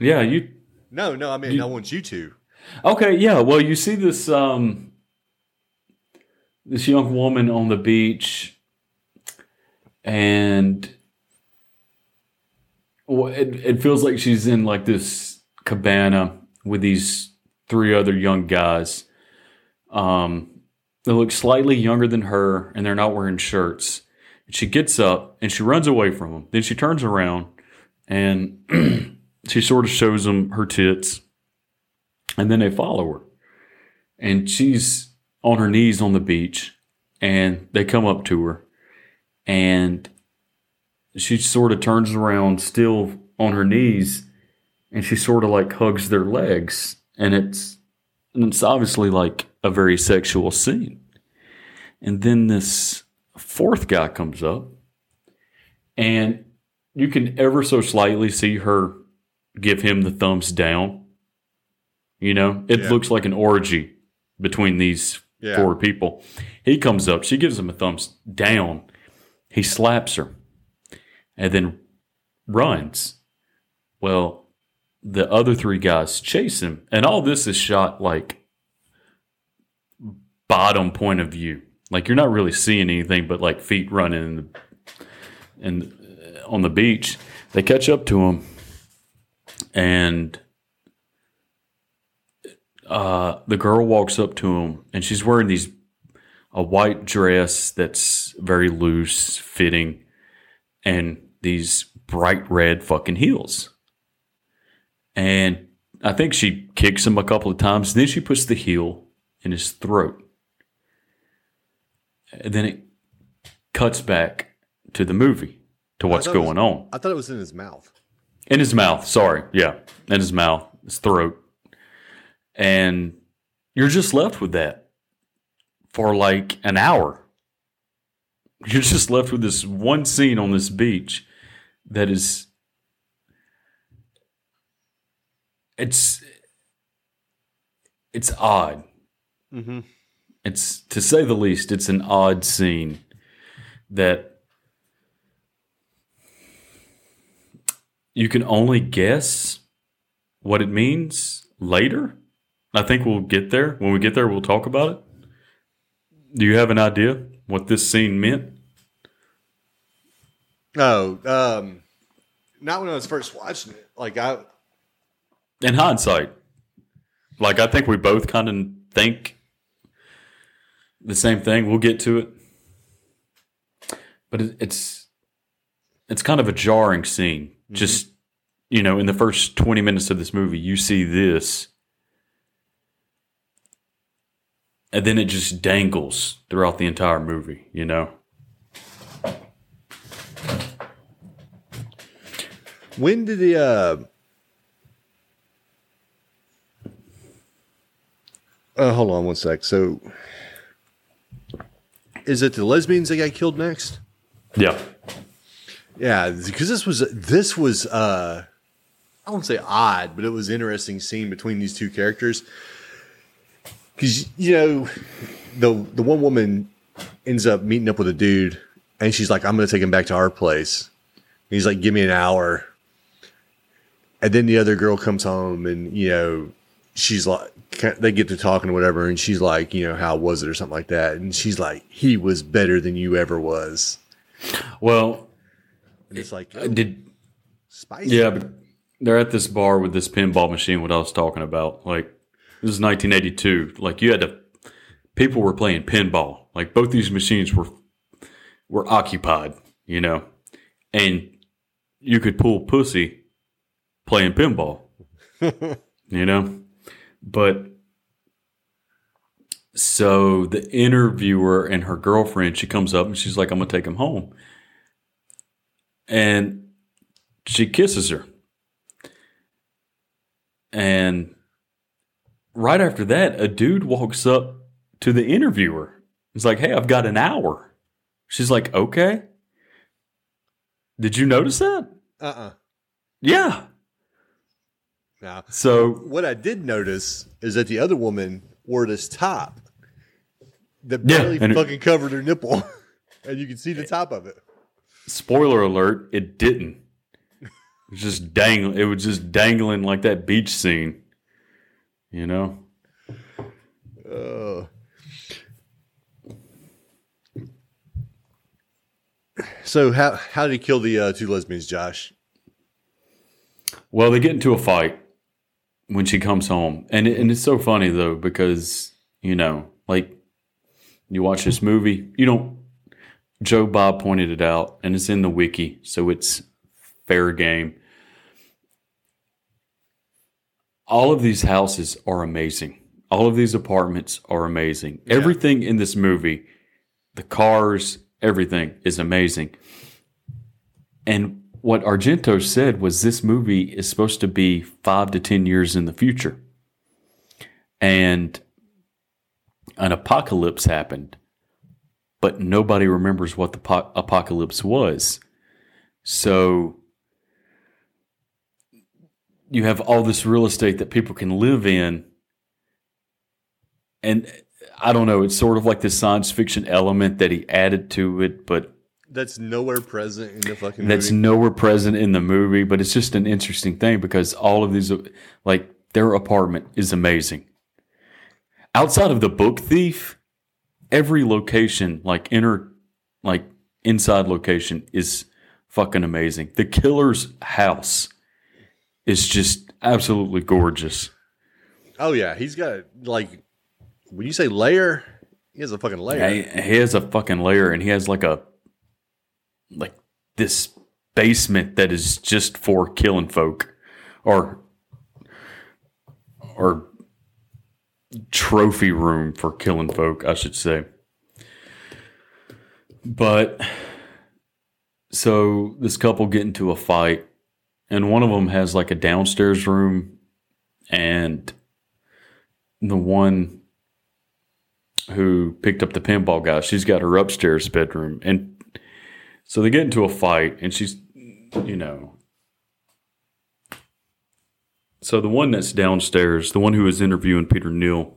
Yeah, you. No, no. I mean, I want you to. Okay, yeah. Well, you see this um this young woman on the beach, and Well, it, it feels like she's in like this cabana with these three other young guys. Um, they look slightly younger than her, and they're not wearing shirts. She gets up and she runs away from them. Then she turns around and she sort of shows them her tits, and then they follow her. And she's on her knees on the beach, and they come up to her, and she sort of turns around, still on her knees, and she sort of like hugs their legs, and it's and it's obviously like a very sexual scene. And then this fourth guy comes up, and you can ever so slightly see her give him the thumbs down. You know, it Yeah. looks like an orgy between these Yeah. four people. He comes up, she gives him a thumbs down. He slaps her and then runs. Well, the other three guys chase him, and all this is shot like bottom point of view. Like you're not really seeing anything but like feet running in the, on the beach. They catch up to him, and uh, the girl walks up to him, and she's wearing these a white dress that's very loose fitting, and these bright red fucking heels. And I think she kicks him a couple of times. Then she puts the heel in his throat. And then it cuts back to the movie, to what's it was- going on. I thought it was in his mouth. In his mouth, sorry. Yeah. In his mouth, his throat. And you're just left with that for like an hour. You're just left with this one scene on this beach that is it's it's odd. Mm-hmm. It's to say the least, it's an odd scene that you can only guess what it means later. I think we'll get there. When we get there, we'll talk about it. Do you have an idea what this scene meant? Oh, um, not when I was first watching it. Like I, In hindsight, like I think we both kind of think the same thing. We'll get to it, but it, it's it's kind of a jarring scene. Just you know, in the first twenty minutes of this movie, you see this, and then it just dangles throughout the entire movie. You know, when did the uh, uh hold on one sec. So, is it the lesbians that got killed next? yeah, Yeah, because this was this was uh I won't say odd, but it was interesting scene between these two characters. Because you know, the the one woman ends up meeting up with a dude, and she's like, "I'm going to take him back to our place." he's like, "Give me an hour." And then the other girl comes home, and you know, she's like, they get to talking or whatever, and she's like, you know, how was it or something like that, and she's like, "He was better than you ever was." well, And it's like, I did spicy. Yeah, but they're at this bar with this pinball machine. What I was talking about, like this is 1982. Like you had to, people were playing pinball. Like both these machines were were occupied, you know, and you could pull pussy playing pinball, you know, but. So the interviewer and her girlfriend, she comes up and she's like, "I'm gonna take him home," and she kisses her. And right after that, a dude walks up to the interviewer. He's like, Hey, I've got an hour. She's like, Okay. Did you notice that? Uh uh Yeah. Now, So, what I did notice is that the other woman wore this top that Yeah, barely and it- fucking covered her nipple, and you can see the top of it. spoiler alert, it didn't. It was just dangling. It was just dangling like that beach scene. You know? Uh, so how how did he kill the uh, two lesbians, Josh? Well, they get into a fight when she comes home, and it, and it's so funny though because you know, like you watch this movie, you don't. Joe Bob pointed it out, and it's in the wiki, so it's fair game. All of these houses are amazing. All of these apartments are amazing. Everything in this movie, the cars, everything is amazing. And what Argento said was this movie is supposed to be five to 10 years in the future. And an apocalypse happened, but nobody remembers what the po- apocalypse was. So you have all this real estate that people can live in. And I don't know, it's sort of like this science fiction element that he added to it, but That's nowhere present in the fucking that's movie. nowhere present in the movie, but it's just an interesting thing because all of these, like their apartment is amazing. Outside of the book thief, every location, like inner, like inside location, is fucking amazing. The killer's house is just absolutely gorgeous. Oh yeah, he's got like when you say layer, he has a fucking layer. He, he has a fucking lair, and he has like a like this basement that is just for killing folk, or or trophy room for killing folk, I should say. But so this couple get into a fight, and one of them has like a downstairs room, and the one who picked up the pinball guy, she's got her upstairs bedroom, and so they get into a fight, and she's, you know. So the one that's downstairs, the one who is interviewing Peter Neal,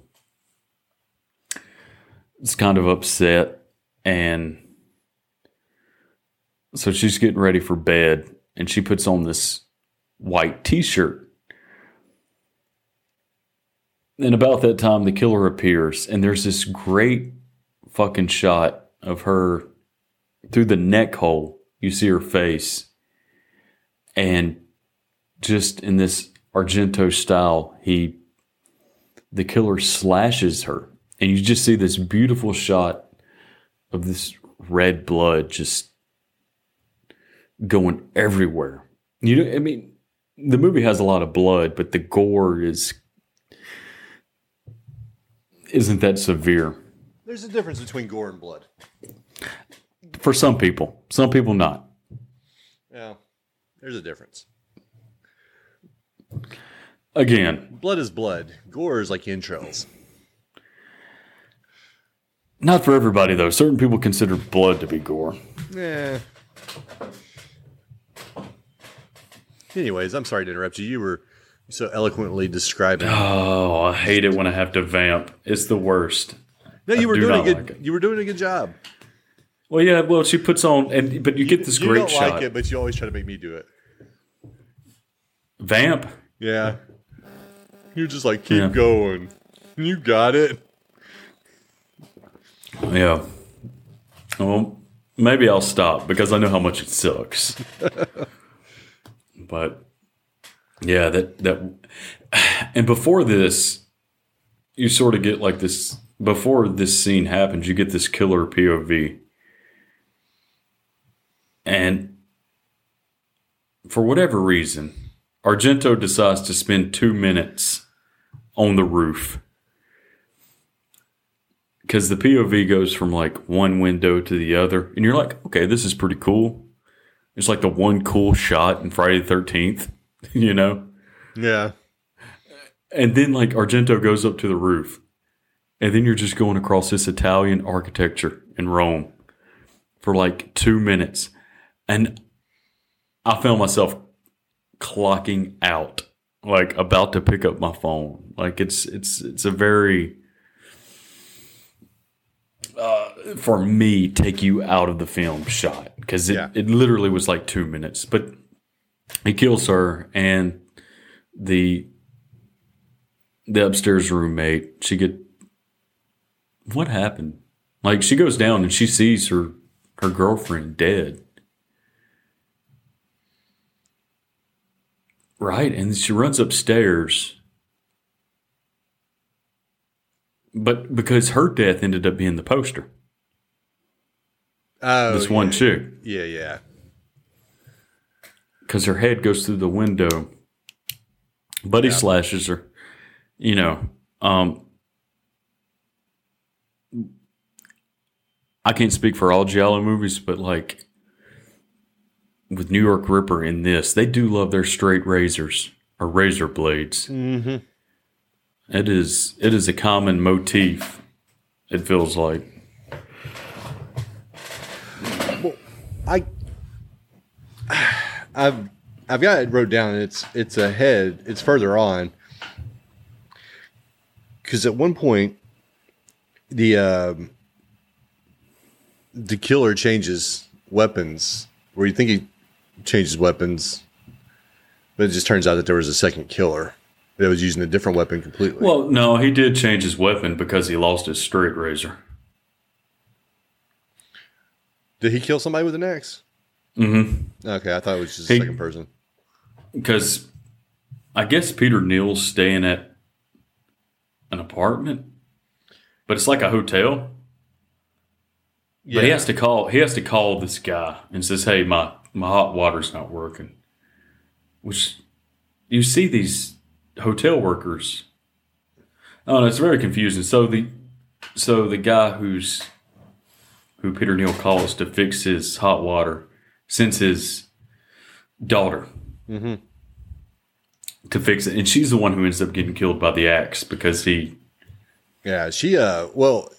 is kind of upset, and so she's getting ready for bed, and she puts on this white T-shirt. And about that time, the killer appears, and there's this great fucking shot of her through the neck hole. You see her face, and just in this Argento style, he the killer slashes her, and you just see this beautiful shot of this red blood just going everywhere. You know, I mean, the movie has a lot of blood, but the gore is isn't that severe There's a difference between gore and blood. For some people. Some people not. Yeah, there's a difference. Again, Blood is blood. Gore is like entrails. not for everybody though. Certain people consider blood to be gore. Yeah. Anyways, I'm sorry to interrupt you. You were so eloquently describing. Oh, I hate it when I have to vamp. It's the worst. no, you I were do doing a good. like you were doing a good job. Well, yeah. Well, she puts on, and but you get this you great don't shot. like it, but you always try to make me do it. Vamp. Yeah. You're just like keep Yeah. going. You got it. Yeah. Well, maybe I'll stop because I know how much it sucks. but yeah, that that and before this, you sort of get like this. Before this scene happens, you get this killer POV, and for whatever reason, Argento decides to spend two minutes on the roof because the POV goes from like one window to the other, and you're like, okay, this is pretty cool. It's like the one cool shot in Friday the Thirteenth, you know. Yeah. And then like Argento goes up to the roof, and then you're just going across this Italian architecture in Rome for like two minutes, and I found myself clocking out, like about to pick up my phone. Like it's it's it's a very uh, for me take you out of the film shot because it, Yeah. it literally was like two minutes, but he kills her and the the upstairs roommate she get what happened like she goes down and she sees her her girlfriend dead Right, and she runs upstairs. But because her death ended up being the poster. Oh, This one yeah. chick. Yeah, yeah. because her head goes through the window. Buddy slashes her, you know. Um, I can't speak for all Giallo movies, but like with New York Ripper in this, they do love their straight razors or razor blades. Mm-hmm. It is it is a common motif. It feels like Well, I I've I've got it wrote down. It's it's ahead. It's further on. Because at one point, the um, the killer changes weapons. Where you think he changes weapons, but it just turns out that there was a second killer that was using a different weapon completely. well, no, he did change his weapon because he lost his straight razor. Did he kill somebody with an axe? Mm-hmm. Okay, I thought it was just He- a second person. because I guess Peter Neal's staying at an apartment, but it's like a hotel. But he has to call. He has to call this guy and says, "Hey, my my hot water's not working." Which you see these hotel workers. Oh, no, it's very confusing. So the so the guy who's who Peter Neal calls to fix his hot water sends his daughter to fix it, and she's the one who ends up getting killed by the axe because he. Yeah, she uh well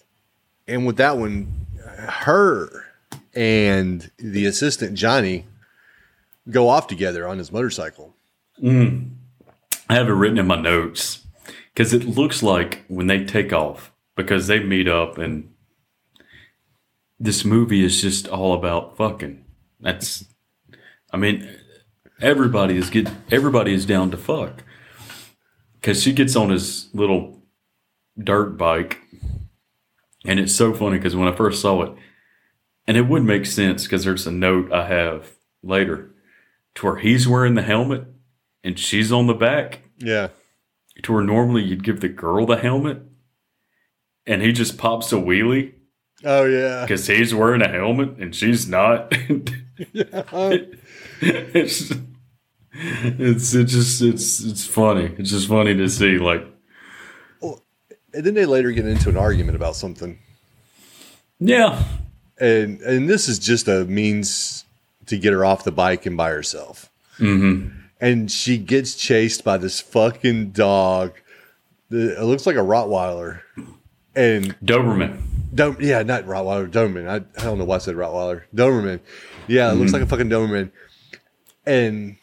and with that one her and the assistant Johnny go off together on his motorcycle. Mm. I have it written in my notes because it looks like when they take off because they meet up and this movie is just all about fucking. That's, I mean, everybody is get everybody is down to fuck because she gets on his little dirt bike and it's so funny because when I first saw it, and it would make sense because there's a note I have later to where he's wearing the helmet and she's on the back Yeah. to where normally you'd give the girl the helmet and he just pops a wheelie Oh yeah. because he's wearing a helmet and she's not. it's, it's it just it's it's funny. It's just funny to see like And then they later get into an argument about something. yeah And and this is just a means to get her off the bike and by herself. Mm-hmm. And she gets chased by this fucking dog. It looks like a Rottweiler. And Doberman. Dom- yeah, not Rottweiler, Doberman. I, I don't know why I said Rottweiler. Doberman. Yeah, it looks like a fucking Doberman. And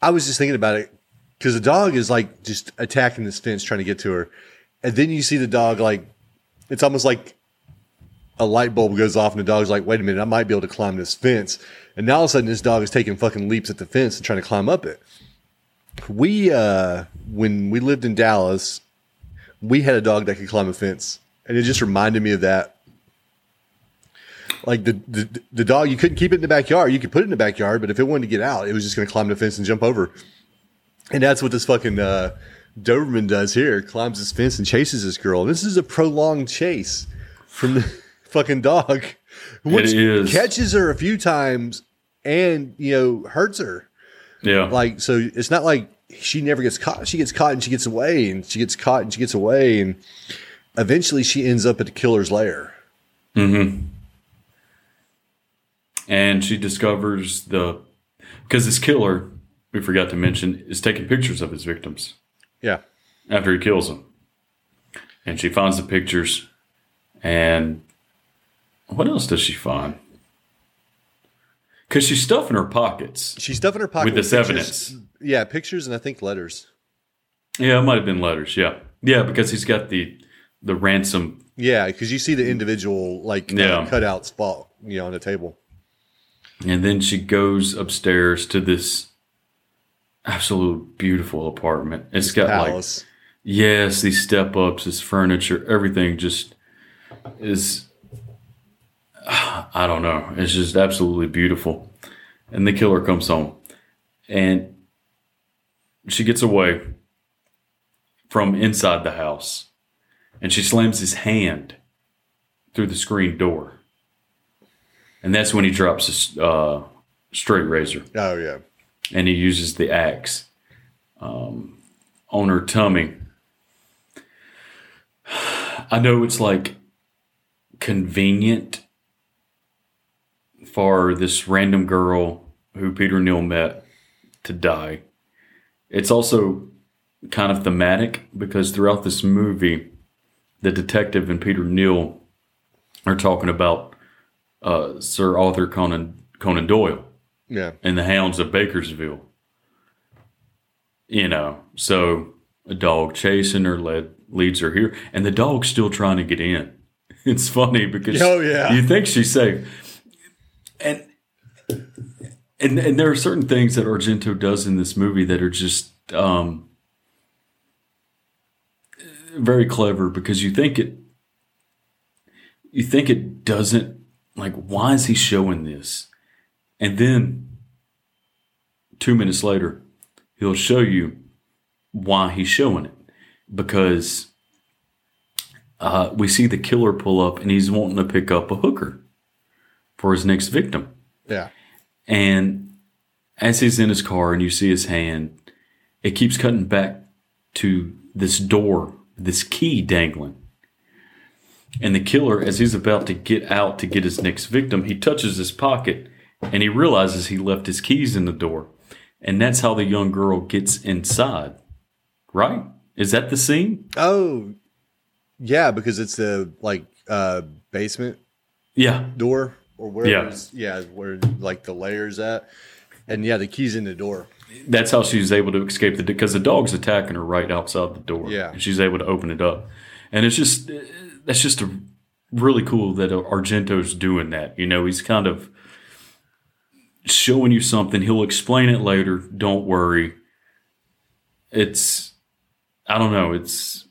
I was just thinking about it because the dog is like just attacking this fence trying to get to her. And then you see the dog like, it's almost like a light bulb goes off and the dog's like, wait a minute, I might be able to climb this fence. And now all of a sudden this dog is taking fucking leaps at the fence and trying to climb up it. We, uh, when we lived in Dallas, we had a dog that could climb a fence, and it just reminded me of that. Like the, the the dog, you couldn't keep it in the backyard. You could put it in the backyard, but if it wanted to get out, it was just going to climb the fence and jump over. And that's what this fucking uh, Doberman does here: climbs this fence and chases this girl. This is a prolonged chase from the fucking dog, which catches her a few times and you know hurts her. Yeah. like so it's not like she never gets caught. She gets caught and she gets away and she gets caught and she gets away and eventually she ends up at the killer's lair. Mm-hmm. and she discovers the because this killer we forgot to mention is taking pictures of his victims. Yeah. After he kills them. And she finds the pictures and what else does she find? Because she's stuffing her pockets she's stuffing her pockets with this pictures. evidence. Yeah pictures and i think letters. Yeah it might have been letters yeah. Yeah because he's got the the ransom. Yeah because you see the individual like Yeah. uh, cut spot you know on the table. And then she goes upstairs to this absolute beautiful apartment. It's got like yes, these step ups, this furniture, everything just is I don't know. It's just absolutely beautiful. And the killer comes home. And she gets away from inside the house and she slams his hand through the screen door. And that's when he drops a s- uh, straight razor Oh yeah. and he uses the axe um, on her tummy. I know it's like convenient for this random girl who Peter Neal met to die. It's also kind of thematic because throughout this movie, the detective and Peter Neal are talking about uh, Sir Arthur Conan Conan Doyle Yeah. and the Hounds of Bakersville. You know, so a dog chasing her led, leads her here, and the dog's still trying to get in. It's funny because Oh, yeah. you think she's safe, and and and there are certain things that Argento does in this movie that are just um, very clever because you think it you think it doesn't like why is he showing this and then two minutes later, he'll show you why he's showing it. Because uh, we see the killer pull up and he's wanting to pick up a hooker for his next victim. Yeah. And as he's in his car and you see his hand, it keeps cutting back to this door, this key dangling. And the killer, as he's about to get out to get his next victim, he touches his pocket and he realizes he left his keys in the door. And that's how the young girl gets inside. Right? Is that the scene? Oh, yeah, because it's the like uh basement Yeah. door or where Yeah. yeah, where like the layers at. And yeah, the keys in the door. That's how she's able to escape the because the dog's attacking her right outside the door. Yeah. and she's able to open it up, and it's just that's just a really cool that Argento's doing that. You know, he's kind of showing you something. He'll explain it later. Don't worry. It's I don't know. It's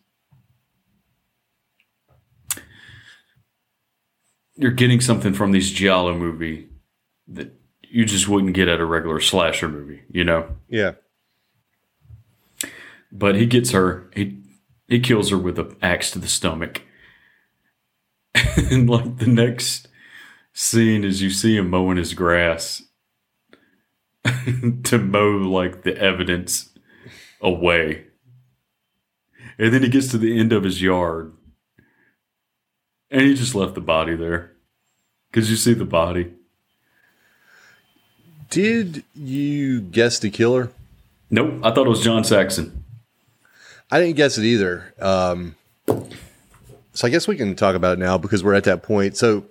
you're getting something from these giallo movie that you just wouldn't get at a regular slasher movie. You know Yeah. but he gets her he he kills her with an axe to the stomach and like the next scene is you see him mowing his grass to mow like the evidence away and then he gets to the end of his yard and he just left the body there because you see the body Did you guess the killer? nope i thought it was john saxon I didn't guess it either. Um, so I guess we can talk about it now because we're at that point. So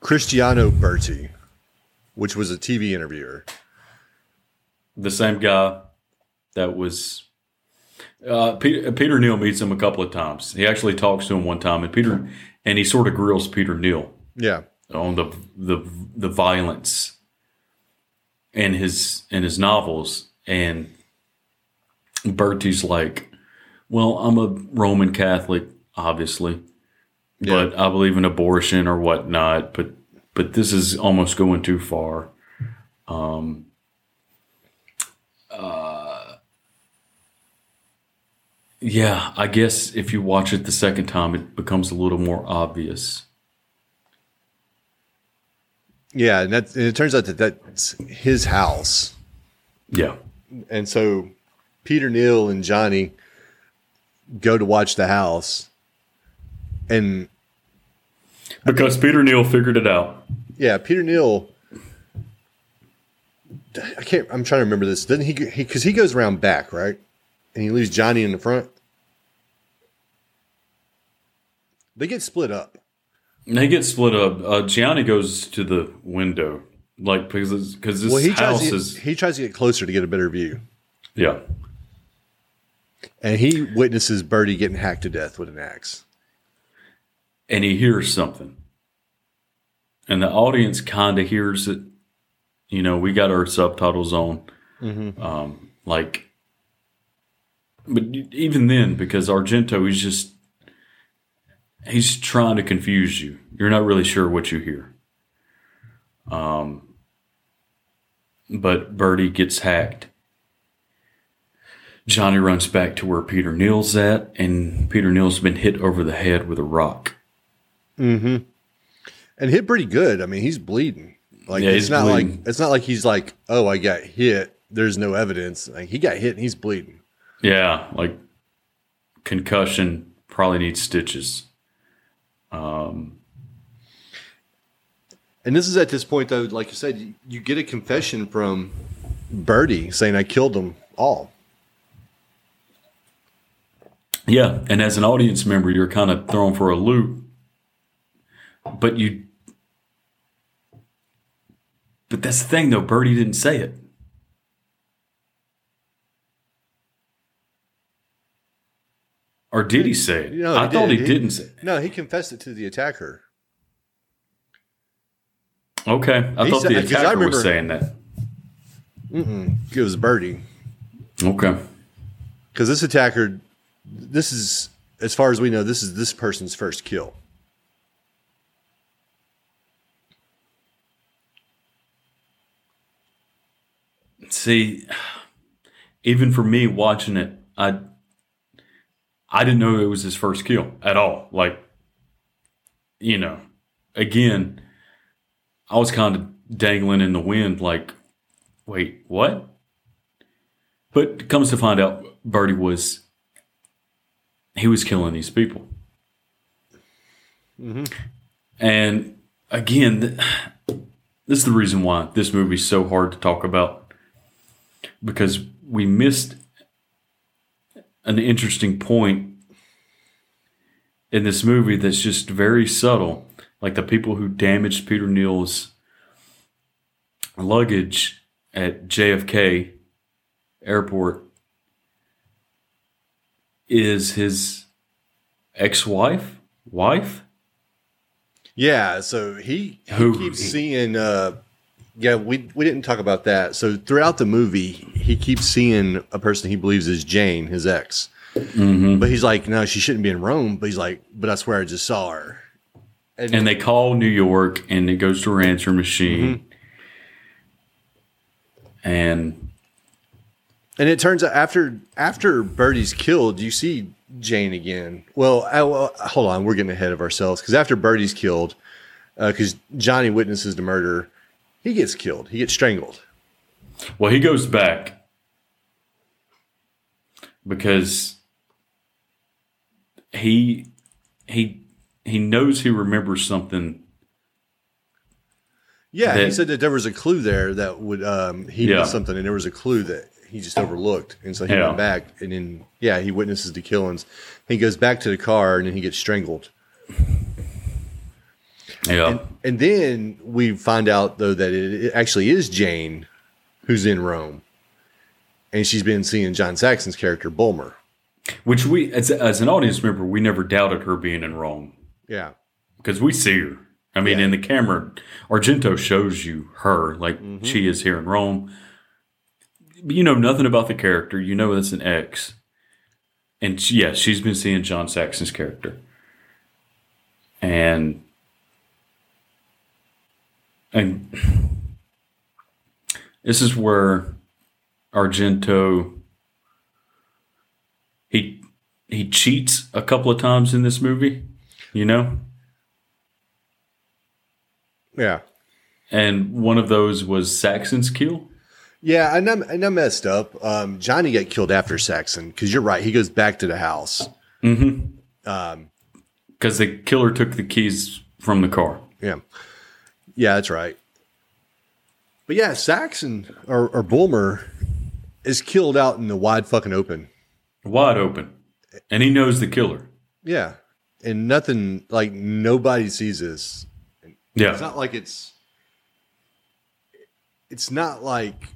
Cristiano Berti, which was a TV interviewer. the same guy that was uh, Peter, Peter Neal meets him a couple of times. He actually talks to him one time, and Peter and he sort of grills Peter Neal Yeah. on the the the violence in his in his novels, and Berti's like, "Well, I'm a Roman Catholic, obviously, but I believe in abortion or whatnot. But but this is almost going too far." Um, yeah, I guess if you watch it the second time, it becomes a little more obvious. Yeah. And, that, and it turns out that that's his house. Yeah. And so Peter Neal and Johnny go to watch the house. And Because Peter Neal figured it out. yeah, Peter Neal. I can't. I'm trying to remember this. Doesn't he? Because he, goes around back, right? And he leaves Johnny in the front. They get split up. They get split up. Uh, Gianni goes to the window, like because because this Well, he tries house to is he tries to get closer to get a better view, yeah. and he witnesses Berti getting hacked to death with an axe. and he hears something. And the audience kind of hears it. You know, we got our subtitles on. Um, like, but even then, because Argento, he's just, he's trying to confuse you. You're not really sure what you hear. Um, but Berti gets hacked. Johnny runs back to where Peter Neal's at, and Peter Neal's been hit over the head with a rock. Mm-hmm. and hit pretty good. I mean, he's bleeding. Like Yeah, it's not bleeding. like it's not like he's like, oh, I got hit. There's no evidence. Like he got hit and he's bleeding. Yeah, like concussion, probably needs stitches. Um, And this is at this point though, like you said, you, you get a confession from Berti saying I killed them all. Yeah, and as an audience member, you're kind of thrown for a loop, but you. But that's the thing, though. Berti didn't say it. Or did he say it? No, I thought did. he, He- didn't say. It. No, he confessed it to the attacker. Okay, I He thought said- the attacker remember- was saying that. It was Berti. Okay, Because this attacker, this is as far as we know, this is this person's first kill. see, even for me watching it, I I didn't know it was his first kill at all. Like, you know, again, I was kind of dangling in the wind, like, wait, what? But comes to find out, Berti was he was killing these people, mm-hmm. and again, this is the reason why this movie's so hard to talk about because we missed an interesting point in this movie that's just very subtle. Like the people who damaged Peter Neal's luggage at JFK airport is his ex-wife, wife. Yeah, so he, he Who- keeps seeing. Uh, yeah, we we didn't talk about that. So throughout the movie, he keeps seeing a person he believes is Jane, his ex. Mm-hmm. But he's like, no, she shouldn't be in Rome. But he's like, but I swear I just saw her. And they call New York, and it goes to her answer machine. Mm-hmm. And And it turns out after after Berti's killed, you see Jane again. Well, I, well hold on, we're getting ahead of ourselves because after Berti's killed, uh, because Johnny witnesses the murder, he gets killed. He gets strangled. Well, he goes back because he he he knows he remembers something. Yeah, he said that there was a clue there that would um, he Yeah. knew something, and there was a clue that he just overlooked, and so he Yeah. went back, and then yeah, he witnesses the killings. He goes back to the car, and then he gets strangled. Yeah, And then we find out though that it, actually is Jane who's in Rome, and she's been seeing John Saxon's character Bullmer. which we as as an audience member we never doubted her being in Rome Yeah, because we see her. I mean, Yeah. in the camera, Argento shows you her like mm-hmm. she is here in Rome. You know nothing about the character. You know it's an ex, and she, yeah, she's been seeing John Saxon's character, and and this is where Argento he he cheats a couple of times in this movie. You know, yeah, and one of those was Saxon's kill. yeah. And I'm and I messed up. Um, Johnny got killed after Saxon because you're right. He goes back to the house. Because the killer took the keys from the car. Yeah, yeah, that's right. But yeah, Saxon or, or Bullmer is killed out in the wide fucking open. Wide open. And he knows the killer. Yeah, and nothing like nobody sees this. Yeah. It's not like it's it's not like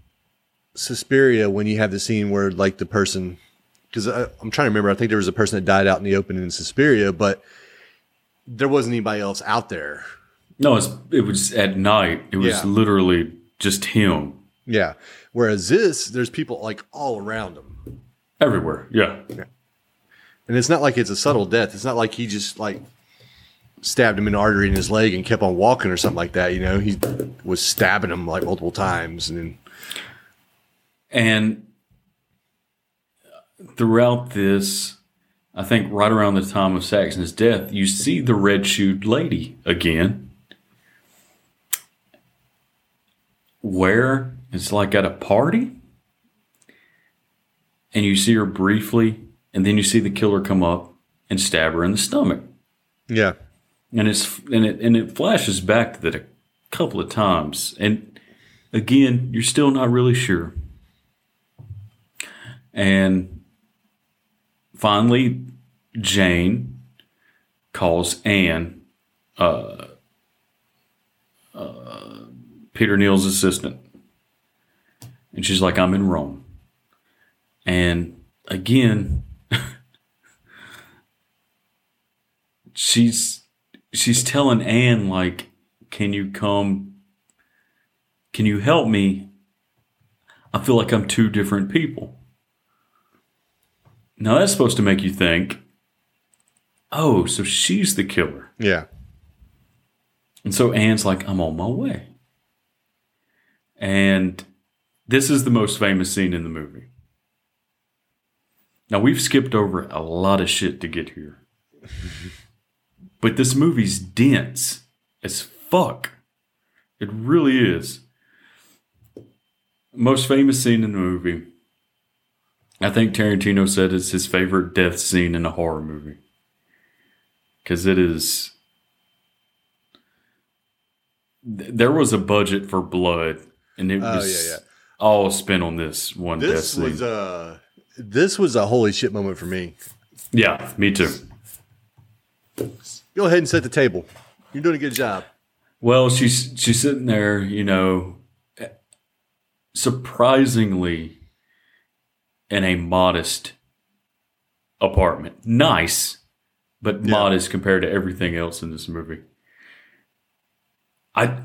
Suspiria when you have the scene where like the person because I'm trying to remember I think there was a person that died out in the open in Suspiria but there wasn't anybody else out there. No, it's, it was at night. It was Yeah. literally just him Yeah. Whereas this there's people like all around him. everywhere. Yeah. And it's not like it's a subtle death. It's not like he just like stabbed him in the artery in his leg and kept on walking or something like that. You know, he was stabbing him like multiple times and then And throughout this, I think right around the time of Saxon's death, you see the red shoed lady again. Where it's like at a party, and you see her briefly, and then you see the killer come up and stab her in the stomach. Yeah. And it's and it and it flashes back to that a couple of times. And again, you're still not really sure. And finally, Jane calls Anne, uh, Peter Neal's assistant. And she's like, I'm in Rome. And again, she's she's telling Anne like, "Can you come? Can you help me? I feel like I'm two different people." Now that's supposed to make you think, "Oh, so she's the killer." Yeah. And so Anne's like, "I'm on my way." And this is the most famous scene in the movie. Now we've skipped over a lot of shit to get here. but this movie's dense as fuck. It really is. Most famous scene in the movie. I think Tarantino said it's his favorite death scene in a horror movie. Because it is. There was a budget for blood, and it Oh, was yeah, yeah. all spent on this one This scene. was a this was a holy shit moment for me. yeah, me too. Go ahead and set the table. You're doing a good job. Well, she's she's sitting there, you know, surprisingly in a modest apartment. Nice, but Yeah. modest compared to everything else in this movie. I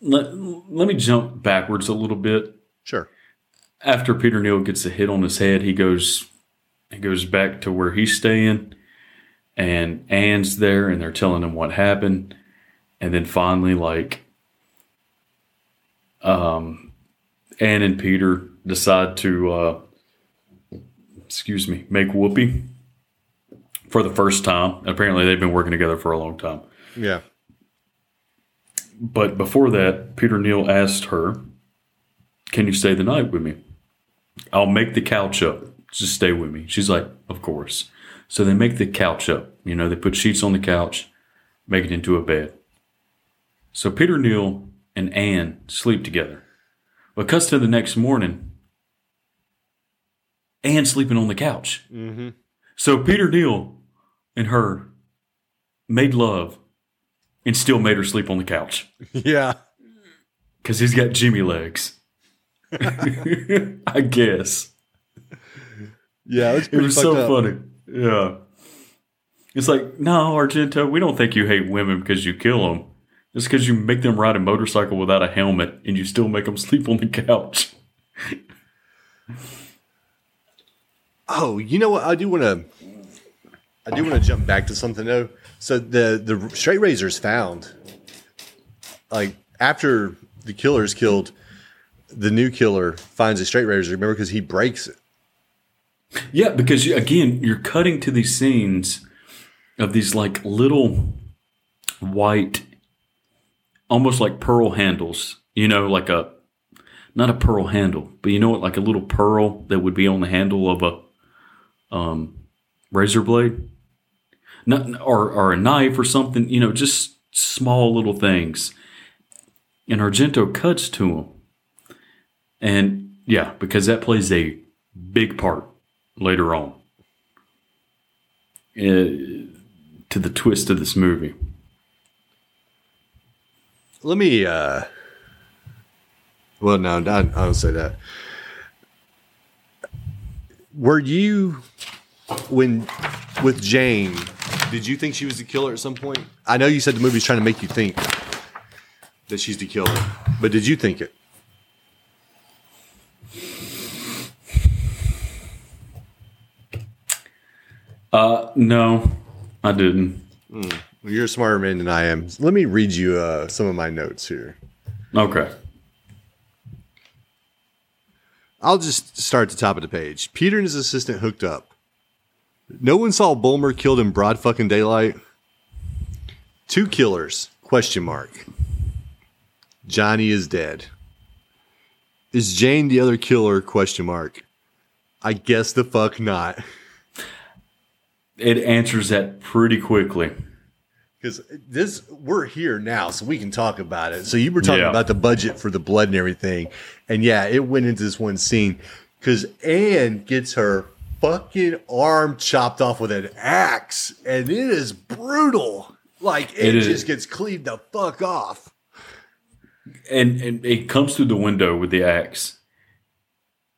let, let me jump backwards a little bit. Sure. After Peter Neal gets a hit on his head, he goes he goes back to where he's staying and Anne's there and they're telling him what happened. And then finally, like, um, Anne and Peter decide to, uh, excuse me, make whoopee for the first time. Apparently, they've been working together for a long time. Yeah. But before that, Peter Neal asked her, Can you stay the night with me? I'll make the couch up. Just stay with me. She's like, Of course. So they make the couch up. You know, they put sheets on the couch, make it into a bed. So Peter Neal and Anne sleep together. But cuts to the next morning, Anne sleeping on the couch. Mm-hmm. So Peter Neal and her made love and still made her sleep on the couch Yeah. because he's got Jimmy legs. I guess Yeah. It's it was so up. funny. Yeah, it's like no, Argento, we don't think you hate women because you kill them. Just because you make them ride a motorcycle without a helmet and you still make them sleep on the couch. Oh, you know what? I do want to. I do want to jump back to something though. So the the straight razors found, like after the killer's killed, the new killer finds a straight razor. Remember, because he breaks it. Yeah, because you, again, you're cutting to these scenes of these like little white, almost like pearl handles. You know, like a not a pearl handle, but you know what, like a little pearl that would be on the handle of a um, razor blade, not or or a knife or something. You know, just small little things. And Argento cuts to them, and yeah, because that plays a big part later on uh, to the twist of this movie. Let me. uh Well, no, I, I don't say that. Were you when with Jane? Did you think she was the killer at some point? I know you said the movie's trying to make you think that she's the killer, but did you think it? Uh, no, I didn't. Well, you're a smarter man than I am. Let me read you uh, some of my notes here. Okay. I'll just start at the top of the page. Peter and his assistant hooked up. No one saw Bullmer killed in broad fucking daylight. Two killers? Question mark. Johnny is dead. Is Jane the other killer? Question mark. I guess the fuck not. It answers that pretty quickly. Because this, we're here now, so we can talk about it. So you were talking Yeah. about the budget for the blood and everything, and yeah, it went into this one scene because Anne gets her fucking arm chopped off with an axe, and it is brutal. Like it, It is. just gets cleaved the fuck off. and and it comes through the window with the axe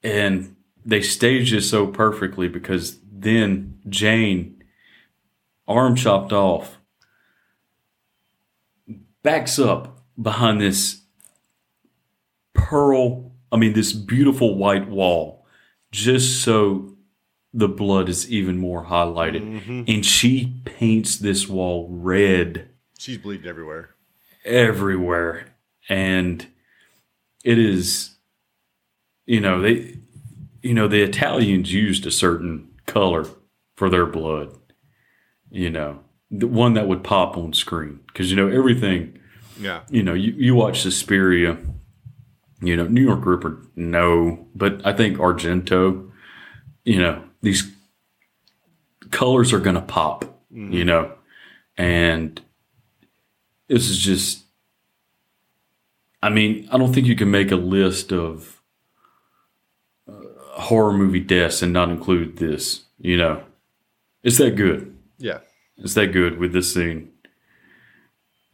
and they stage this so perfectly because then jane arm chopped off backs up behind this pearl i mean this beautiful white wall just so the blood is even more highlighted. Mm-hmm. And she paints this wall red. She's bleeding everywhere. everywhere. And it is you know they you know the italians used a certain color for their blood you know the one that would pop on screen. Because you know everything Yeah, you know you, you watch Suspiria you know new york ripper no but i think argento you know these colors are gonna pop you know and this is just i mean i don't think you can make a list of uh, horror movie deaths and not include this you know it's that good yeah. it's that good with this scene.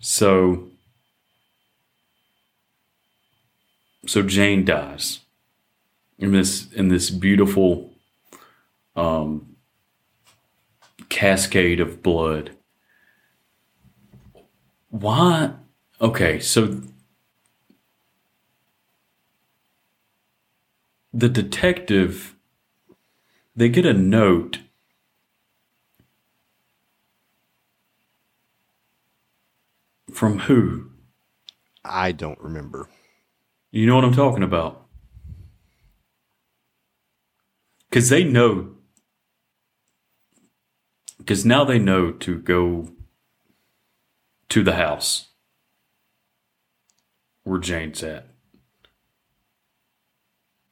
So, so Jane dies in this in this beautiful um, cascade of blood. Why? Okay, so the detective they get a note from who? I don't remember. You know what I'm talking about? Because they know. Because now they know to go to the house where Jane's at.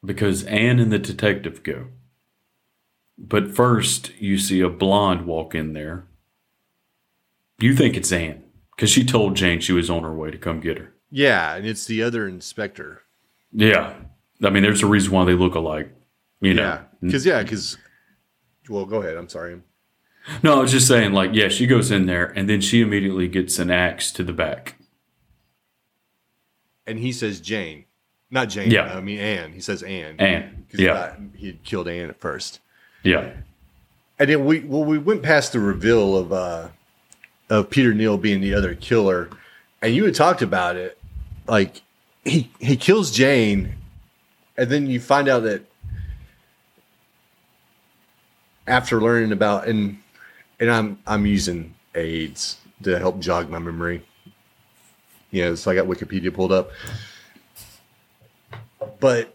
Because Anne and the detective go. But first, you see a blonde walk in there. You think it's Anne because she told Jane she was on her way to come get her. Yeah, and it's the other inspector. Yeah. I mean, there's a reason why they look alike. You know. Yeah, because yeah, because. Well, go ahead. I'm sorry. No, I was just saying, like, yeah, she goes in there and then she immediately gets an axe to the back. And he says Jane, not Jane. Yeah. I mean Anne. He says Anne. Anne. Yeah. he had killed Anne at first. Yeah. And then we well we went past the reveal of uh of Peter Neal being the other killer, and you had talked about it. Like he he kills Jane, and then you find out that after learning about and and I'm I'm using AIDS to help jog my memory. You know, so I got Wikipedia pulled up. But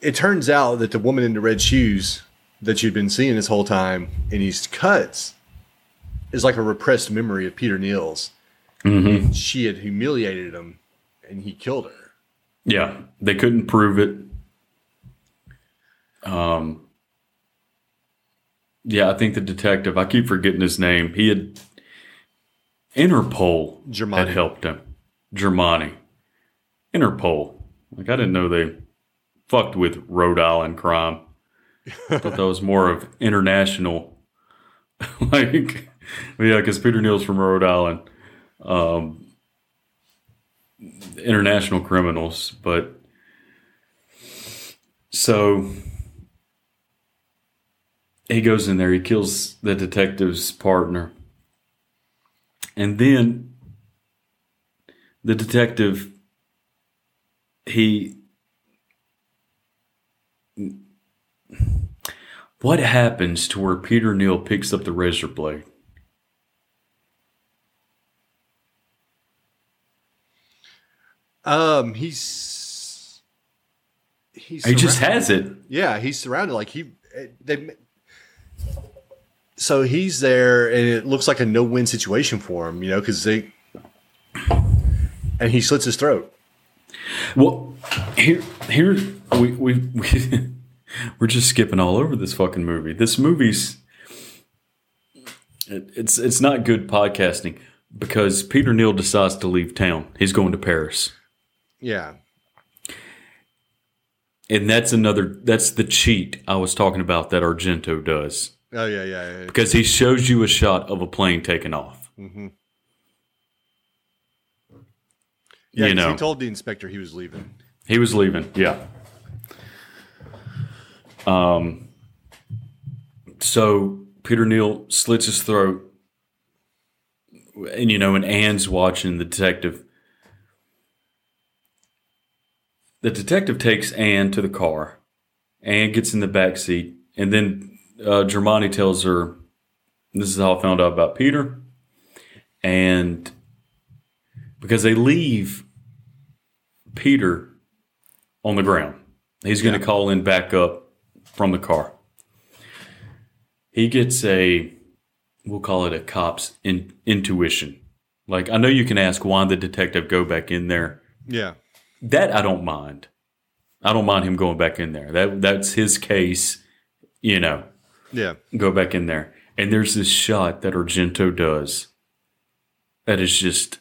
it turns out that the woman in the red shoes that you've been seeing this whole time in these cuts is like a repressed memory of Peter Neal's. hmm She had humiliated him and he killed her. Yeah. They couldn't prove it. Um, yeah, I think the detective, I keep forgetting his name. He had Interpol Giermani. had helped him. Giermani. Interpol. Like, I didn't know they fucked with Rhode Island crime. I thought that was more of international. like, yeah, because Peter Neal's from Rhode Island. Um, international criminals, but so he goes in there, he kills the detective's partner, and then the detective he what happens to where Peter Neal picks up the razor blade? Um, he's he's He just has it. Yeah, he's surrounded. Like he, they. So he's there, and it looks like a no-win situation for him. You know, because they, and he slits his throat. Well, here, here we we, we we're just skipping all over this fucking movie. This movie's it, it's it's not good podcasting because Peter Neal decides to leave town. He's going to Paris, Yeah, and that's another that's the cheat I was talking about that Argento does oh yeah, yeah, yeah. because he shows you a shot of a plane taking off. yeah you know. he told the inspector he was leaving. He was leaving, yeah. Um. So Peter Neal slits his throat, and you know, and Anne's watching the detective. The detective takes Anne to the car. Anne gets in the back seat, and then uh, Giermani tells her, "This is how I found out about Peter," and because they leave Peter on the ground. He's going to Yeah. call in backup from the car. He gets a, we'll call it a cop's in, intuition. Like, I know you can ask why the detective go back in there. Yeah, That I don't mind. I don't mind him going back in there. That That's his case, you know, yeah, go back in there. And there's this shot that Argento does that is just,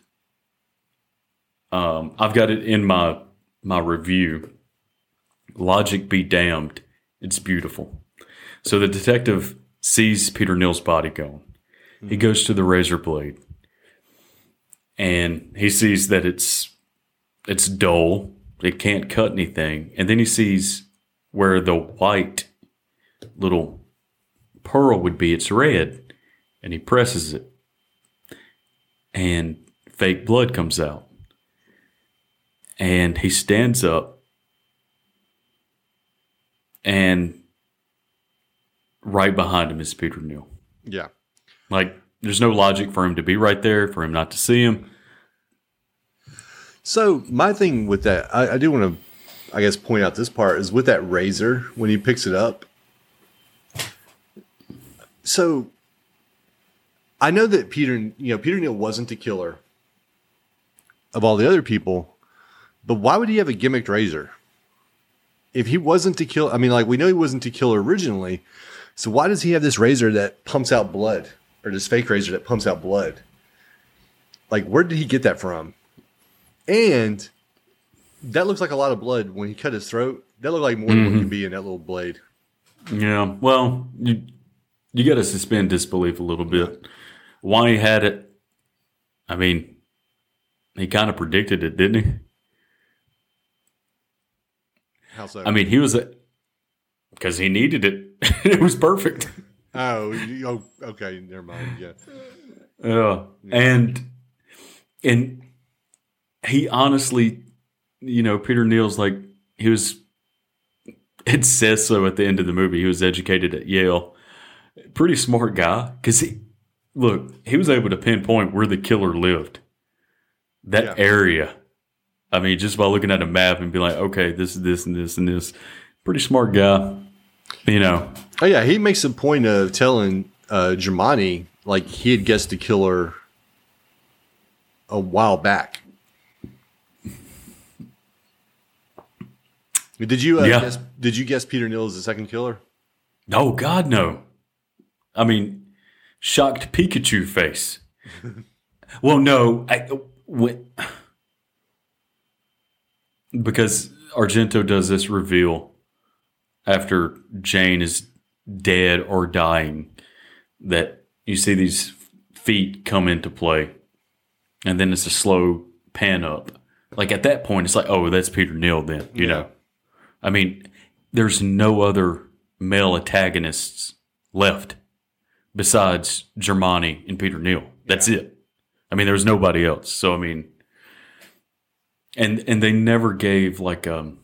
um, I've got it in my my review. Logic be damned, it's beautiful. So the detective sees Peter Neal's body going. He goes to the razor blade, and he sees that it's it's dull. It can't cut anything. And then he sees where the white little pearl would be. It's red, and he presses it, and fake blood comes out and he stands up and right behind him is Peter Neal. yeah. Like there's no logic for him to be right there, for him not to see him. So my thing with that, I, I do want to, I guess, point out this part is with that razor when he picks it up. So I know that Peter, you know, Peter Neal wasn't the killer of all the other people, but why would he have a gimmicked razor? If he wasn't to kill, I mean, like we know he wasn't to killer originally, so why does he have this razor that pumps out blood, or this fake razor that pumps out blood? Like, where did he get that from? And that looks like a lot of blood when he cut his throat. That looked like more than what mm-hmm. could be in that little blade. Yeah. Well, you you got to suspend disbelief a little bit. Why he had it? I mean, he kind of predicted it, didn't he? How so? I mean, he was a because he needed it. it was perfect. oh, oh, okay, never mind. Yeah, Yeah. And and he honestly, you know, Peter Neal's like he was it says so at the end of the movie. He was educated at Yale. Pretty smart guy cuz he look, he was able to pinpoint where the killer lived. That Yeah. area. I mean, just by looking at a map and be like, okay, this is this and this and this. Pretty smart guy. You know. oh yeah. He makes a point of telling uh, Giermani like he had guessed the killer a while back. Did you uh, Yeah. guess? Did you guess Peter Neal is the second killer? No, God, no. I mean, shocked Pikachu face. well, no, I, when, because Argento does this reveal after Jane is dead or dying that you see these feet come into play, and then it's a slow pan up. Like at that point, it's like, oh, that's Peter Neal. Then you Yeah. know. I mean, there's no other male antagonists left besides Giermani and Peter Neal. That's it. I mean, there was nobody else. So I mean, and and they never gave like um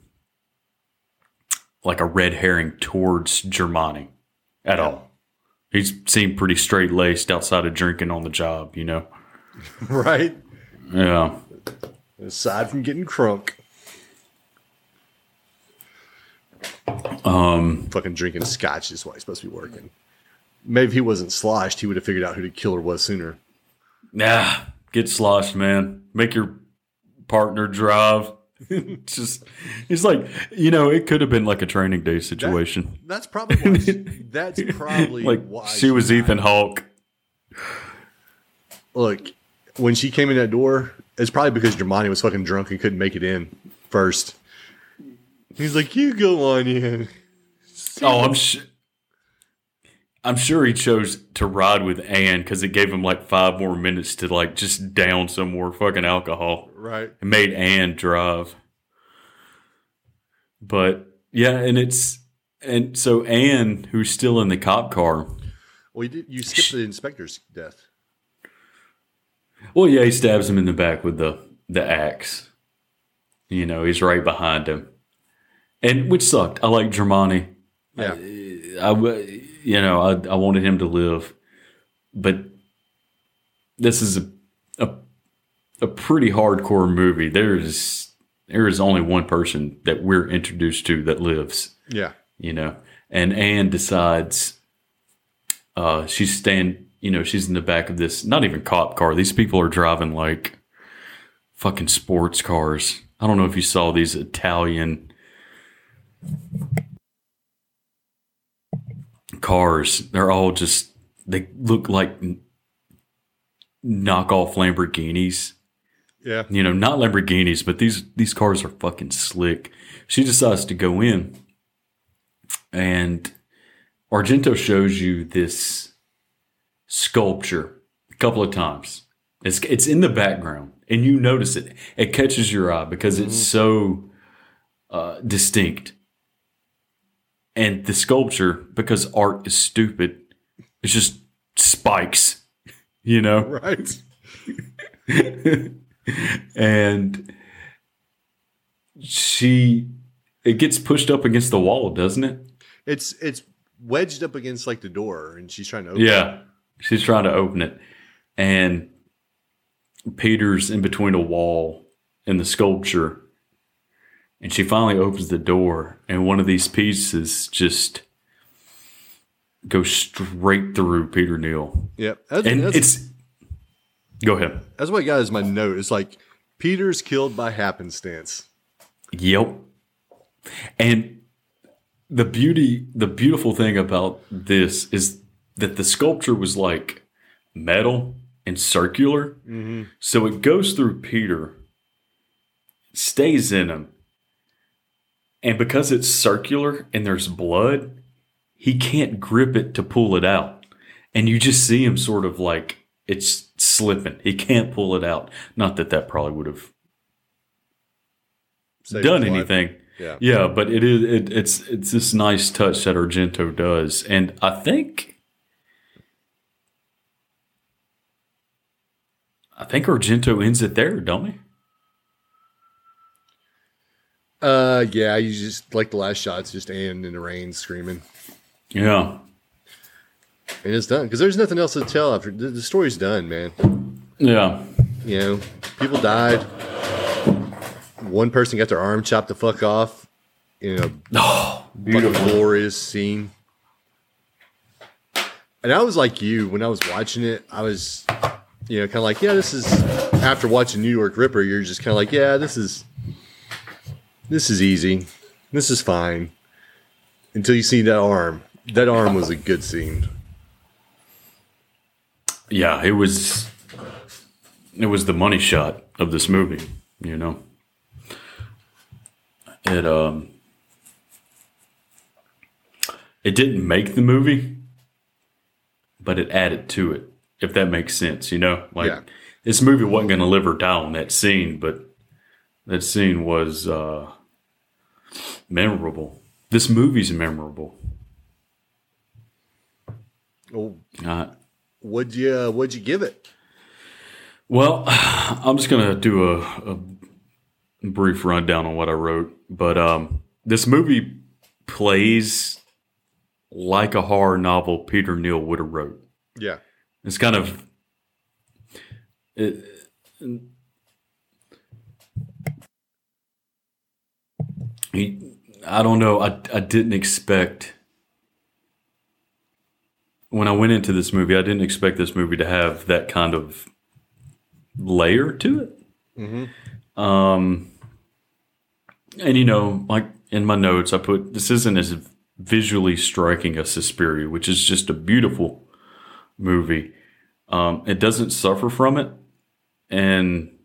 like a red herring towards Giermani at all. He seemed pretty straight laced outside of drinking on the job, you know. right. Yeah. Aside from getting crunk. Um, fucking drinking scotch is why he's supposed to be working. Maybe he wasn't sloshed, he would have figured out who the killer was sooner. Nah, get sloshed, man. Make your partner drive. Just, it's like you know, it could have been like a training day situation. That's probably why, that's probably like why she was Ethan Hawke. Look, when she came in that door, it's probably because Giermani was fucking drunk and couldn't make it in first. He's like, "You go on in." Oh, I'm sure. I'm sure he chose to ride with Anne because it gave him like five more minutes to like just down some more fucking alcohol. Right. It made Anne drive. But yeah, and it's and so Anne, who's still in the cop car. Well, you did. You skipped the inspector's death. Well, yeah, he stabs him in the back with the the axe. You know, he's right behind him, and which sucked. I like Giermani. Yeah. I, I you know, I, I wanted him to live, but this is a a, a pretty hardcore movie. There is there is only one person that we're introduced to that lives. Yeah. You know, and Anne decides uh, she's staying. You know, she's in the back of this not even cop car. These people are driving like fucking sports cars. I don't know if you saw these Italian cars. They're all just they look like knockoff Lamborghinis. Yeah. You know, not Lamborghinis, but these these cars are fucking slick. She decides to go in, and Argento shows you this sculpture a couple of times. It's it's in the background, and you notice it. It catches your eye because it's so uh, distinct. And the sculpture, because art is stupid, it's just spikes, you know. Right. and she it gets pushed up against the wall doesn't it It's it's wedged up against like the door, and she's trying to open. it. yeah she's trying to open it and peter's in between a wall and the sculpture and she finally opens the door and one of these pieces just goes straight through peter neal Yep. That's, and that's, it's go ahead that's what I got as my note. It's like Peter's killed by happenstance. Yep. And the beauty, the beautiful thing about this is that the sculpture was like metal and circular. Mm-hmm. So it goes through Peter, stays in him. And because it's circular and there's blood, he can't grip it to pull it out. And you just see him sort of like it's slipping. He can't pull it out. Not that that probably would have Saved done anything. Yeah. Yeah, but it is it, it's it's this nice touch that Argento does, and I think I think Argento ends it there, don't he? Uh, yeah. You just like the last shot's just Anne in the rain screaming, Yeah, and it's done because there's nothing else to tell after the, the story's done, man. yeah, You know, people died. One person got their arm chopped the fuck off. You know, oh, fucking glorious scene. And I was like you when I was watching it. I was, you know, kind of like, yeah, this is. After watching New York Ripper, you're just kind of like, yeah, this is, this is easy, this is fine. Until you see that arm. That arm was a good scene. yeah. It was it was the money shot of this movie. You know, it um it didn't make the movie, but it added to it. If that makes sense, you know, like Yeah. this movie wasn't going to live or die on that scene, but that scene was uh memorable. This movie's memorable. Oh, Uh, what'd you uh, What'd you give it? Well, I'm just gonna do a, a brief rundown on what I wrote, but um, this movie plays like a horror novel Peter Neal would have wrote. Yeah, It's kind of it, I don't know. I I didn't expect when I went into this movie. I didn't expect this movie to have that kind of layer to it. Um, and you know, like in my notes, I put this isn't as visually striking as Suspiria, which is just a beautiful movie. Um, it doesn't suffer from it, and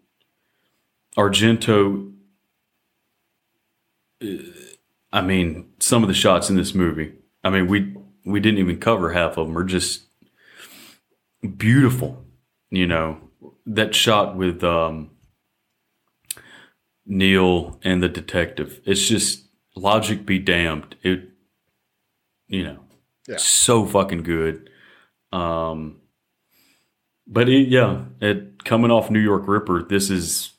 Argento. I mean, some of the shots in this movie. I mean, we we didn't even cover half of them. Are just beautiful. You know, that shot with um, Neal and the detective. It's just logic be damned. It, you know, Yeah. so fucking good. Um, but it, yeah, it coming off New York Ripper. This is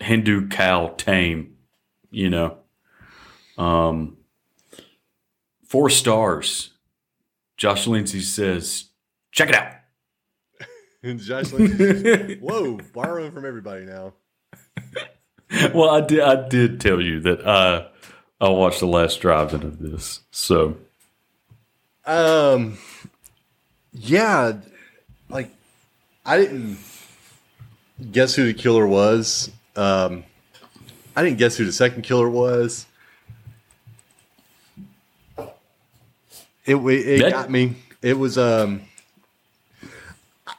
Hindu cow tame. You know, um, four stars. Josh Lindsay says, check it out. And Josh Lynch, whoa, borrowing from everybody now. well, I did. I did tell you that uh, I watched the last drive-in of this. So Um, yeah, like I didn't guess who the killer was. Um, I didn't guess who the second killer was. It it That- got me. It was um.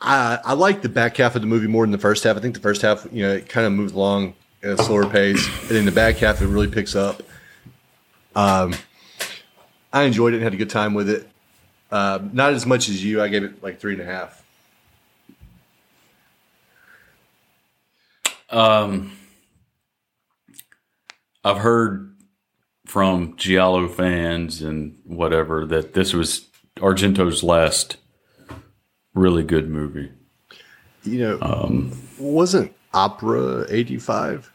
I I like the back half of the movie more than the first half. I think the first half, you know, it kind of moves along at a slower pace, and then the back half it really picks up. Um, I enjoyed it and had a good time with it. Uh, not as much as you. I gave it like three and a half. um, I've heard from Giallo fans and whatever that this was Argento's last really good movie. You know, um, wasn't Opera eighty five?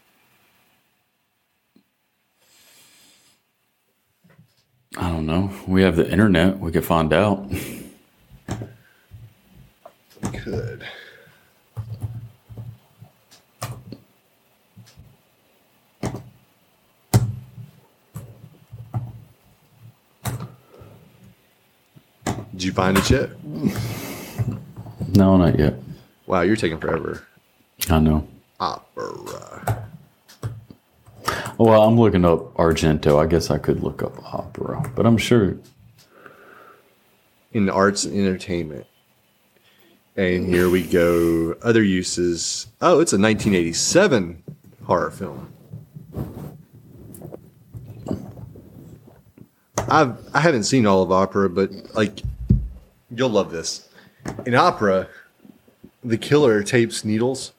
I don't know. We have the internet. We could find out. Could. Did you find it yet? No, not yet. Wow, you're taking forever. I know. Opera. Well, I'm looking up Argento. I guess I could look up opera, but I'm sure. in arts and entertainment. And here we go. Other uses. Oh, it's a 1987 horror film. I've I haven't seen all of opera, but like you'll love this. In opera, the killer tapes needles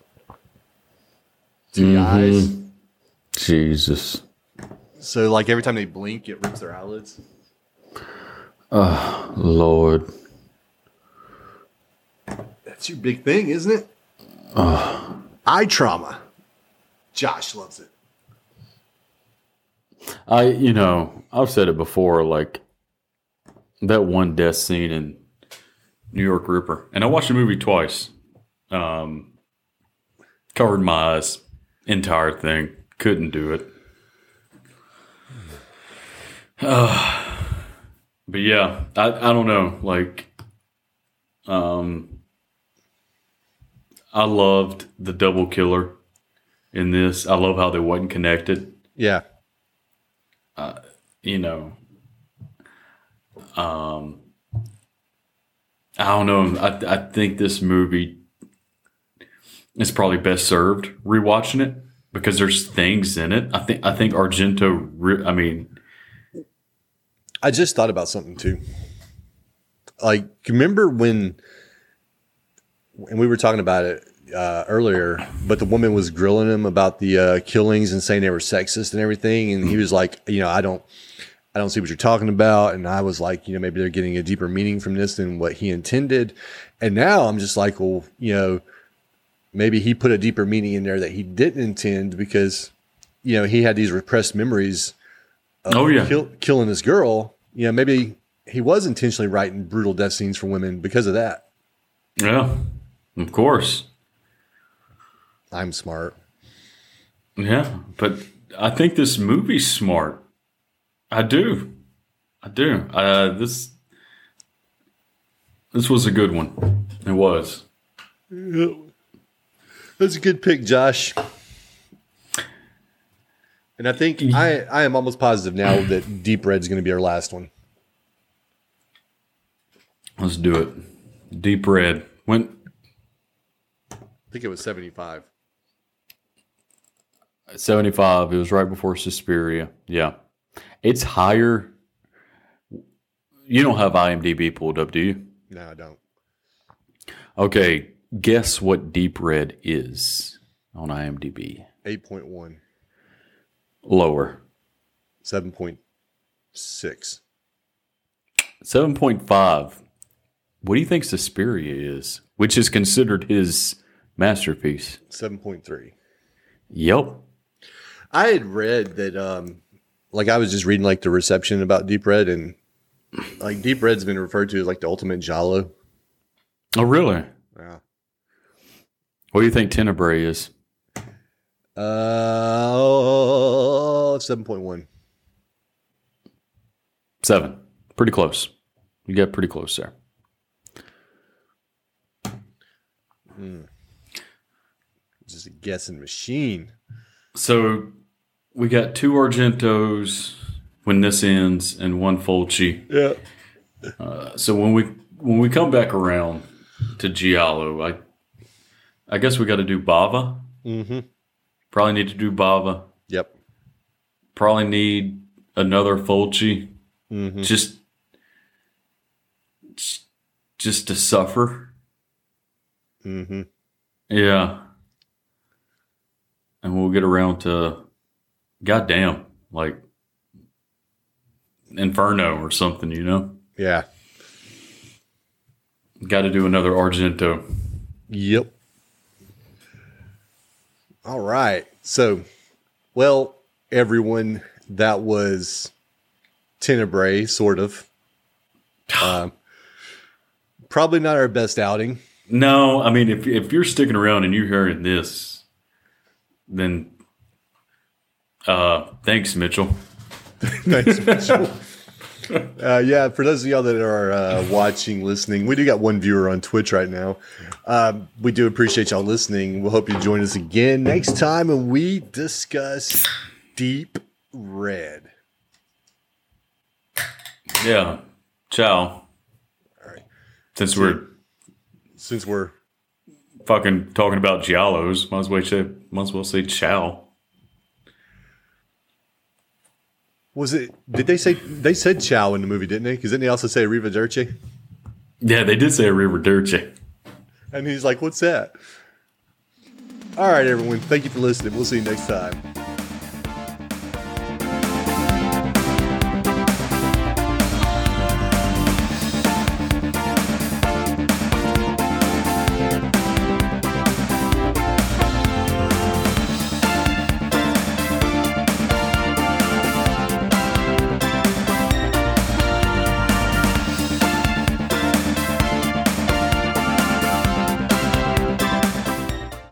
to the mm-hmm. eyes. Jesus. So like every time they blink, it rips their eyelids. Oh, Lord. That's your big thing, isn't it? Eye trauma. Josh loves it. I, you know, I've said it before, like that one death scene in New York Ripper, and I watched the movie twice. Um, covered my eyes, entire thing, couldn't do it. Uh, but yeah, I, I don't know, like, um, I loved the double killer in this. I love how they wasn't connected Yeah. Uh, you know, um, I don't know. I, I think this movie is probably best served rewatching it because there's things in it. I think I think Argento. Re- I mean, I just thought about something too. Like, remember when, and we were talking about it uh, earlier, but the woman was grilling him about the uh, killings and saying they were sexist and everything, and he was like, you know, I don't, I don't see what you're talking about, and I was like, you know, maybe they're getting a deeper meaning from this than what he intended, and now I'm just like, well, you know, maybe he put a deeper meaning in there that he didn't intend because, you know, he had these repressed memories oh yeah, kill, killing this girl, you know, maybe he was intentionally writing brutal death scenes for women because of that. yeah, of course, I'm smart. yeah. But I think this movie's smart. I do. I do. Uh, this this was a good one. It was. That's a good pick, Josh. And I think I, I am almost positive now that Deep Red's going to be our last one. Let's do it. Deep red. Went I think it was 75. 75. It was right before Suspiria. Yeah. It's higher. You don't have IMDb pulled up, do you? No, I don't. Okay. Guess what Deep Red is on IMDb? 8.1, Lower. 7.6, 7.5. What do you think Suspiria is? Which is considered his masterpiece. 7.3. Yep. I had read that, um, like, I was just reading, like, the reception about Deep Red, and, like, Deep Red's been referred to as, like, the ultimate Giallo. Oh, really? Yeah. What do you think Tenebrae is? Uh, 7.1. Seven. Pretty close. You got pretty close there. Just a guessing machine. So we got two Argentos when this ends and one Fulci. Yeah. So when we when we come back around to Giallo, I I guess we got to do Bava. Mm-hmm. Probably need to do Bava. Yep. Probably need another Fulci. Mm-hmm. Just just- just to suffer. Mm-hmm. Yeah. And we'll get around to goddamn, like Inferno or something, you know? Yeah. Got to do another Argento. Yep. All right. So, well, everyone, that was Tenebrae, sort of. Um, probably not our best outing. No, I mean, if if you're sticking around and you're hearing this, then uh, thanks, Mitchell. Thanks, Mitchell. Uh, yeah, for those of y'all that are uh, watching, listening, we do got one viewer on Twitch right now. Um, we do appreciate y'all listening. We'll hope you join us again next time when we discuss Deep Red. Yeah. Ciao. All right. Since we're Since we're fucking talking about giallos, might as well say might as well say ciao. Was it? Did they say they said "chow" in the movie? Didn't they? Because didn't they also say "Riva Dirce"? Yeah, they did say River And he's like, "What's that?" All right, everyone. Thank you for listening. We'll see you next time.